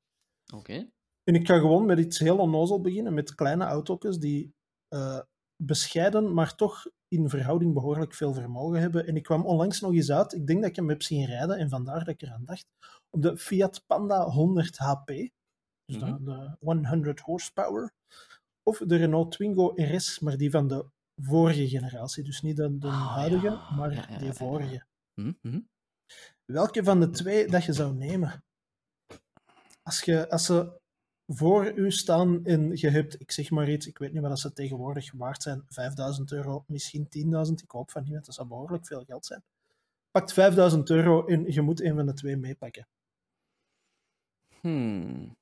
Oké. En ik ga gewoon met iets heel onnozel beginnen, met kleine auto's die eh, bescheiden, maar toch in verhouding behoorlijk veel vermogen hebben. En ik kwam onlangs nog eens uit, ik denk dat ik hem heb zien rijden, en vandaar dat ik eraan dacht, op de Fiat Panda 100 HP, dus de- Mhm. de, 100 horsepower, of de Renault Twingo RS, maar die van de vorige generatie, dus niet de, de Ah, huidige, ja. maar Ja, ja, ja, die vorige. Hm, hm. Welke van de twee dat je zou nemen? Als, je, als ze voor u staan en je hebt, ik zeg maar iets, ik weet niet wat ze tegenwoordig waard zijn, 5000 euro, misschien 10.000, ik hoop van niet, want dat zou behoorlijk veel geld zijn. Pakt 5000 euro en je moet een van de twee meepakken. Hmm.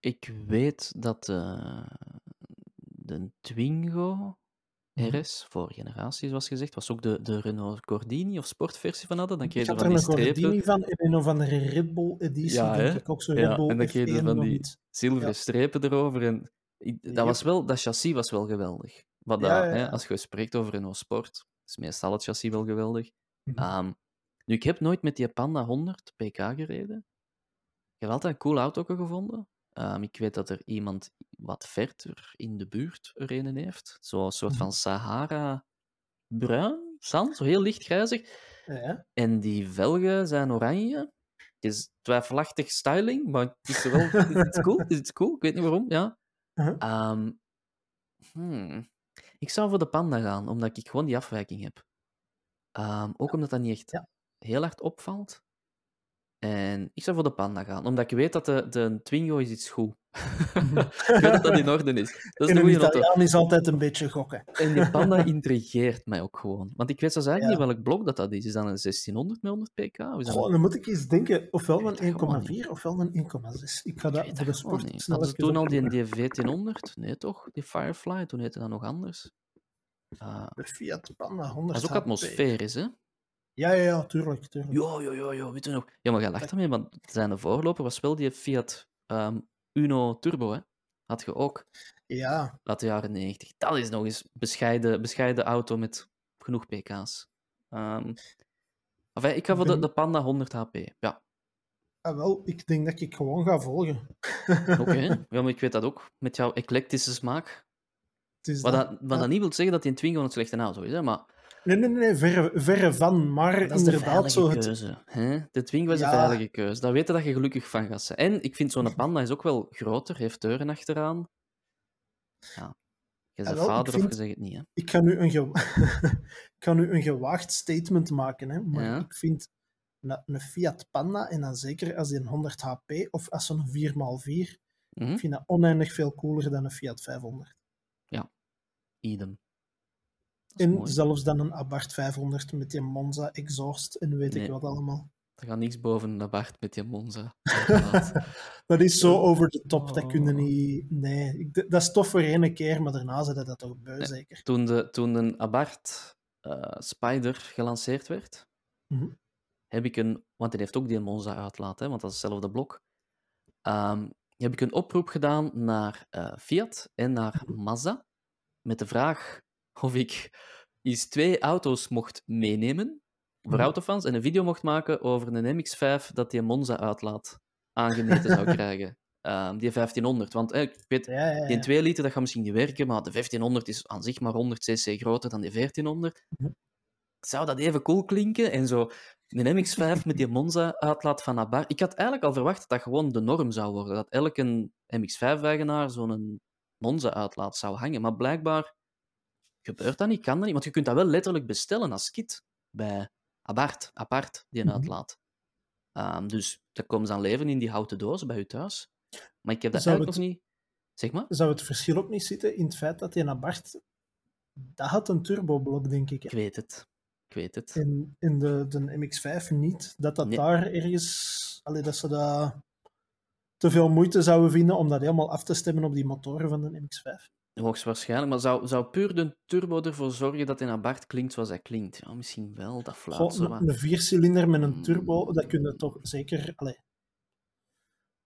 Ik weet dat eh, de Twingo. RS, vorige generatie zoals gezegd, was ook de, de Renault Cordini of sportversie van hadden. Dan kreeg je had van er die een strepen, Gordini van en een of andere Red Bull editie, Ja, denk hè? ik ook, zo Ja, Red Bull en dan kreeg je F1 van die- zilveren Ja. strepen erover. En dat, was wel, dat chassis was wel geweldig. Wat dat, Hè, als je spreekt over Renault Sport, is meestal het chassis wel geweldig. Mhm. Ehm, nu, ik heb nooit met die Panda 100 pk gereden. Ik heb altijd een cool auto gevonden. Ehm, ik weet dat er iemand wat verder in de buurt er een heeft. Zo'n soort Mhm. van Sahara-bruin, zand, zo heel licht grijzig. Ja, En die velgen zijn oranje. Het is twijfelachtig styling, maar het is wel het is cool. Het is cool. Ik weet niet waarom, ja. Uh-huh. Ehm, hmm. Ik zou voor de Panda gaan, omdat ik gewoon die afwijking heb. Ehm, ook omdat dat niet echt Ja. heel hard opvalt. En ik zou voor de Panda gaan, omdat ik weet dat de, de Twingo is iets goed. ik weet dat dat in orde is. Dat is en een. Italiaan is altijd een beetje gokken. En die Panda intrigeert mij ook gewoon. Want ik weet zelfs eigenlijk Ja. niet welk blok dat, dat is. Is dat een 1600 met 100 pk? Goh, een- dan moet ik eens denken, ofwel een gewoon 1,4 ofwel een 1,6. Ik ga dat voor de sport snel ze toen al die, die V1000? Nee, toch? Die Firefly, toen heette dat nog anders. Ah, De Fiat Panda 100 dat is ook atmosferisch, hè? Ja, ja, ja, tuurlijk. tuurlijk. Ja, ja, ja, ja, weet je nog? Ja, maar jij lacht ermee, want zijn voorloper was wel die Fiat ehm, Uno Turbo, hè? Had je ook Ja, uit de jaren 90. Dat is nog eens bescheiden, bescheiden auto met genoeg pk's. Ehm enfin, ik ga voor de, de Panda 100 HP. Ja, ah, wel, ik denk dat ik gewoon ga volgen. oké. ja, maar ik weet dat ook. Met jouw eclectische smaak. Wat dat. wat dat niet wil zeggen dat die een Twingo een slechte auto is, hè? maar Nee, nee, nee, verre, verre van. Maar dat is de inderdaad, veilige zo het, keuze. Hè? De Twingo is Ja. een veilige keuze. Dat weten dat je gelukkig van gaat zijn. En ik vind zo'n Panda is ook wel groter, heeft deuren achteraan. Ja. Je Ja, bent wel, vader of je zegt het niet, hè? ik, ga nu een ge- ik ga nu een gewaagd statement maken, hè, maar Ja. ik vind een, een Fiat Panda, en dan zeker als die een 100 HP of als zo'n 4x4, Mhm. ik vind dat oneindig veel cooler dan een Fiat 500. Idem. En mooi. zelfs dan een Abarth 500 met die Monza exhaust en weet Nee. ik wat allemaal. Er gaat niks boven de Bart met die Monza. Dat is zo over de top, dat kun je Oh. niet... Nee, dat is tof voor één keer, maar daarna zit dat toch beu, Nee. zeker. toen, de, toen een Abarth eh, Spider gelanceerd werd, Mhm. heb ik een... Want die heeft ook die Monza uitlaat, hè, want dat is hetzelfde blok. Ehm, heb ik een oproep gedaan naar eh, Fiat en naar Mazda met de vraag of ik eens twee auto's mocht meenemen voor Mhm. autofans en een video mocht maken over een MX-5 dat die Monza uitlaat aangemeten zou krijgen. Ehm, die 1500. Want eh, ik weet, Ja, ja, ja. die 2 liter dat gaat misschien niet werken, maar de 1500 is aan zich maar 100 cc groter dan die 1400. Mhm. Zou dat even cool klinken? En zo een MX-5 met die Monza-uitlaat van Abarth. Ik had eigenlijk al verwacht dat dat gewoon de norm zou worden. Dat elke MX-5-eigenaar zo'n Monza-uitlaat zou hangen. Maar blijkbaar gebeurt dat niet, kan dat niet. Want je kunt dat wel letterlijk bestellen als kit bij Abarth, apart, die een Mhm. uitlaat. Ehm, dus dat komt aan leven in die houten doos bij u thuis. Maar ik heb dat Zou eigenlijk het- nog niet... Zeg maar? Zou het verschil ook niet zitten in het feit dat die Abarth... Dat had een turboblok, denk ik. hè. Ik weet het. Ik weet het. In, in de, de MX-5 niet. Dat dat Nee. daar ergens... Allee, dat ze dat te veel moeite zouden vinden om dat helemaal af te stemmen op die motoren van de MX-5. Hoogstwaarschijnlijk. Maar zou, zou puur de turbo ervoor zorgen dat hij Abarth klinkt zoals hij klinkt? Ja, misschien wel. Dat fluit Goh, zo een, wat. een viercilinder met een Mm. turbo, dat kunnen toch zeker... Allee,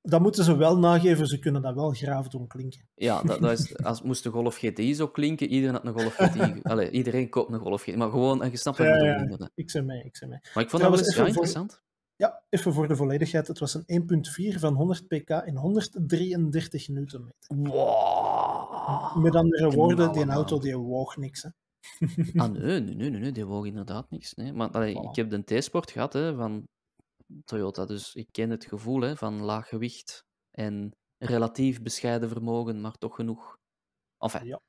dat moeten ze wel nageven, ze kunnen dat wel graaf doen klinken. Ja, dat, dat is, als moest de Golf GTI zo klinken, iedereen had een Golf GTI. Allee, iedereen koopt een Golf GTI. Maar gewoon, en je snapt wat ik bedoel. ja. Ik zeg mee, ik zeg mee. Maar ik vond dat wel eens voor- interessant. Ja, even voor de volledigheid. Het was een 1.4 van 100 pk in 133 newtonmeter. Wow. Met andere woorden, die auto die woog niks. Hè. Ah, nee, nee, nee, nee, die woog inderdaad niks. Nee. Maar allee, Voilà. ik heb de T-Sport gehad hè, van Toyota, dus ik ken het gevoel hè, van laag gewicht en relatief bescheiden vermogen, maar toch genoeg enfin, Ja.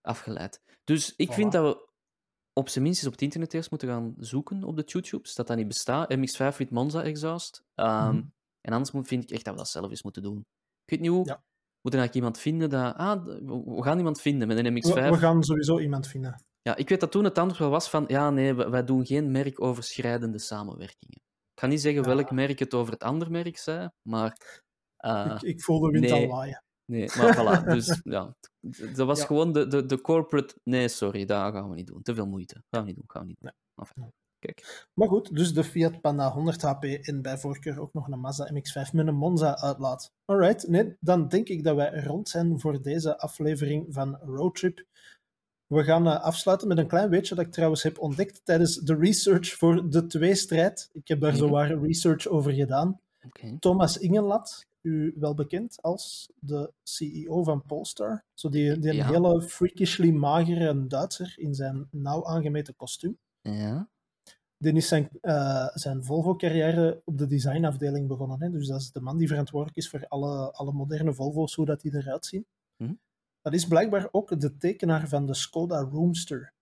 afgeleid. Dus ik Voilà. vind dat we op zijn minst eens op het internet eerst moeten gaan zoeken op de YouTubes, dat dat niet bestaat. MX-5 with Monza exhaust. Ehm, Mhm. En anders moet, vind ik echt dat we dat zelf eens moeten doen. Ik weet niet hoe. Ja. Moet er eigenlijk iemand vinden dat... Ah, we gaan iemand vinden met een We, MX-5. we gaan sowieso iemand vinden. Ja, ik weet dat toen het antwoord wel was van, ja, nee, wij, doen geen merkoverschrijdende samenwerkingen. Ik ga niet zeggen Ja. welk merk het over het andere merk zei, maar... eh, ik, ik voel de wind nee. al waaien. nee, maar voilà. Dus ja, dat was Ja. gewoon de, de, de corporate... Nee, sorry, dat gaan we niet doen. Te veel moeite. Gaan we niet doen, gaan we niet doen. Enfin, kijk. Maar goed, dus de Fiat Panda 100 HP en bij voorkeur ook nog een Mazda MX-5 met een Monza uitlaat. Alright, nee, dan denk ik dat wij rond zijn voor deze aflevering van Roadtrip. We gaan eh, afsluiten met een klein weetje dat ik trouwens heb ontdekt tijdens de research voor de tweestrijd. Ik heb daar zowaar research over gedaan. Thomas Ingenlat, u wel bekend als de CEO van Polestar. Zo die, die Ja. hele freakishly magere Duitser in zijn nauw aangemeten kostuum. Ja. Die is zijn, eh, zijn Volvo-carrière op de designafdeling begonnen. Hè? Dus dat is de man die verantwoordelijk is voor alle, alle moderne Volvo's, hoe dat die eruit zien. Mhm. Dat is blijkbaar ook de tekenaar van de Skoda Roomster.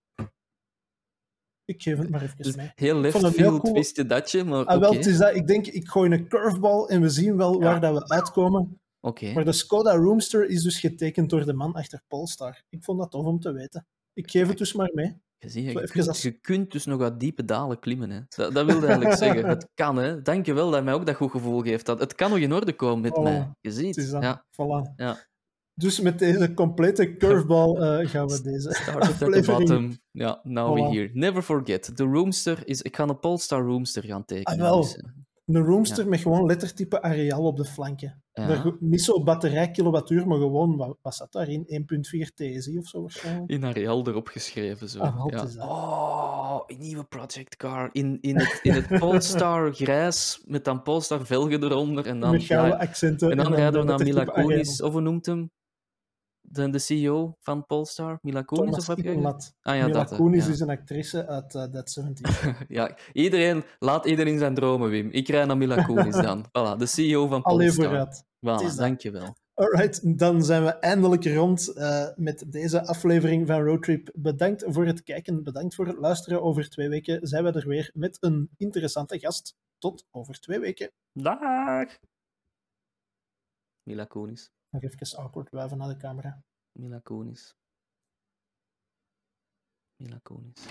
Ik geef het maar even Dus mee. heel left vond het heel field cool. wist je datje, maar Ah, wel, het is dat, ik denk, ik gooi een curveball en we zien wel waar dat we uitkomen. Oké. Maar de Skoda Roomster is dus getekend door de man achter Polestar. Ik vond dat tof om te weten. Ik geef het dus maar mee. Je, je, kunt, als- je kunt dus nog uit diepe dalen klimmen. Hè. Dat, dat wilde eigenlijk zeggen. Het kan, hè. Dank je wel dat mij ook dat goed gevoel geeft. Dat, het kan nog in orde komen met Oh, mij. Je ziet. Ja. voilà. Ja. Dus met deze complete curveball eh, gaan we deze Started at the bottom. Ja, now Voilà. we here. Never forget, de Roomster is... Ik ga een Polestar Roomster gaan tekenen. Ah, wel. dus, Een roomster met gewoon lettertype Arial op de flanken. ja. Niet zo batterij kilowattuur, maar gewoon, wat, wat zat daarin? 1.4 TSI of zo waarschijnlijk? In Arial erop geschreven. Zo. Ah, ja. dat? Oh, een nieuwe project car. In, in, het, in het Polestar grijs, met dan Polestar velgen eronder. En dan, met gouden ja, accenten. en dan rijden we naar Mila. Kunis, of hoe noemt hem? De, de CEO van Polestar, Mila Kunis? Thomas Of heb je... Ah ja, Mila dat. hè, Kunis ja. is een actrice uit uh, That 70. Ja, iedereen, laat iedereen zijn dromen, Wim. Ik rij naar Mila Kunis dan. Voilà, de CEO van Allee Polestar. vooruit. is Voilà, dankjewel. Alright, dan zijn we eindelijk rond eh, met deze aflevering van Roadtrip. Bedankt voor het kijken, bedankt voor het luisteren. Over twee weken zijn we er weer met een interessante gast. Tot over twee weken. Dag! Mila Kunis. Nog even awkward wuiven naar de camera. Mila Kunis. Mila Kunis.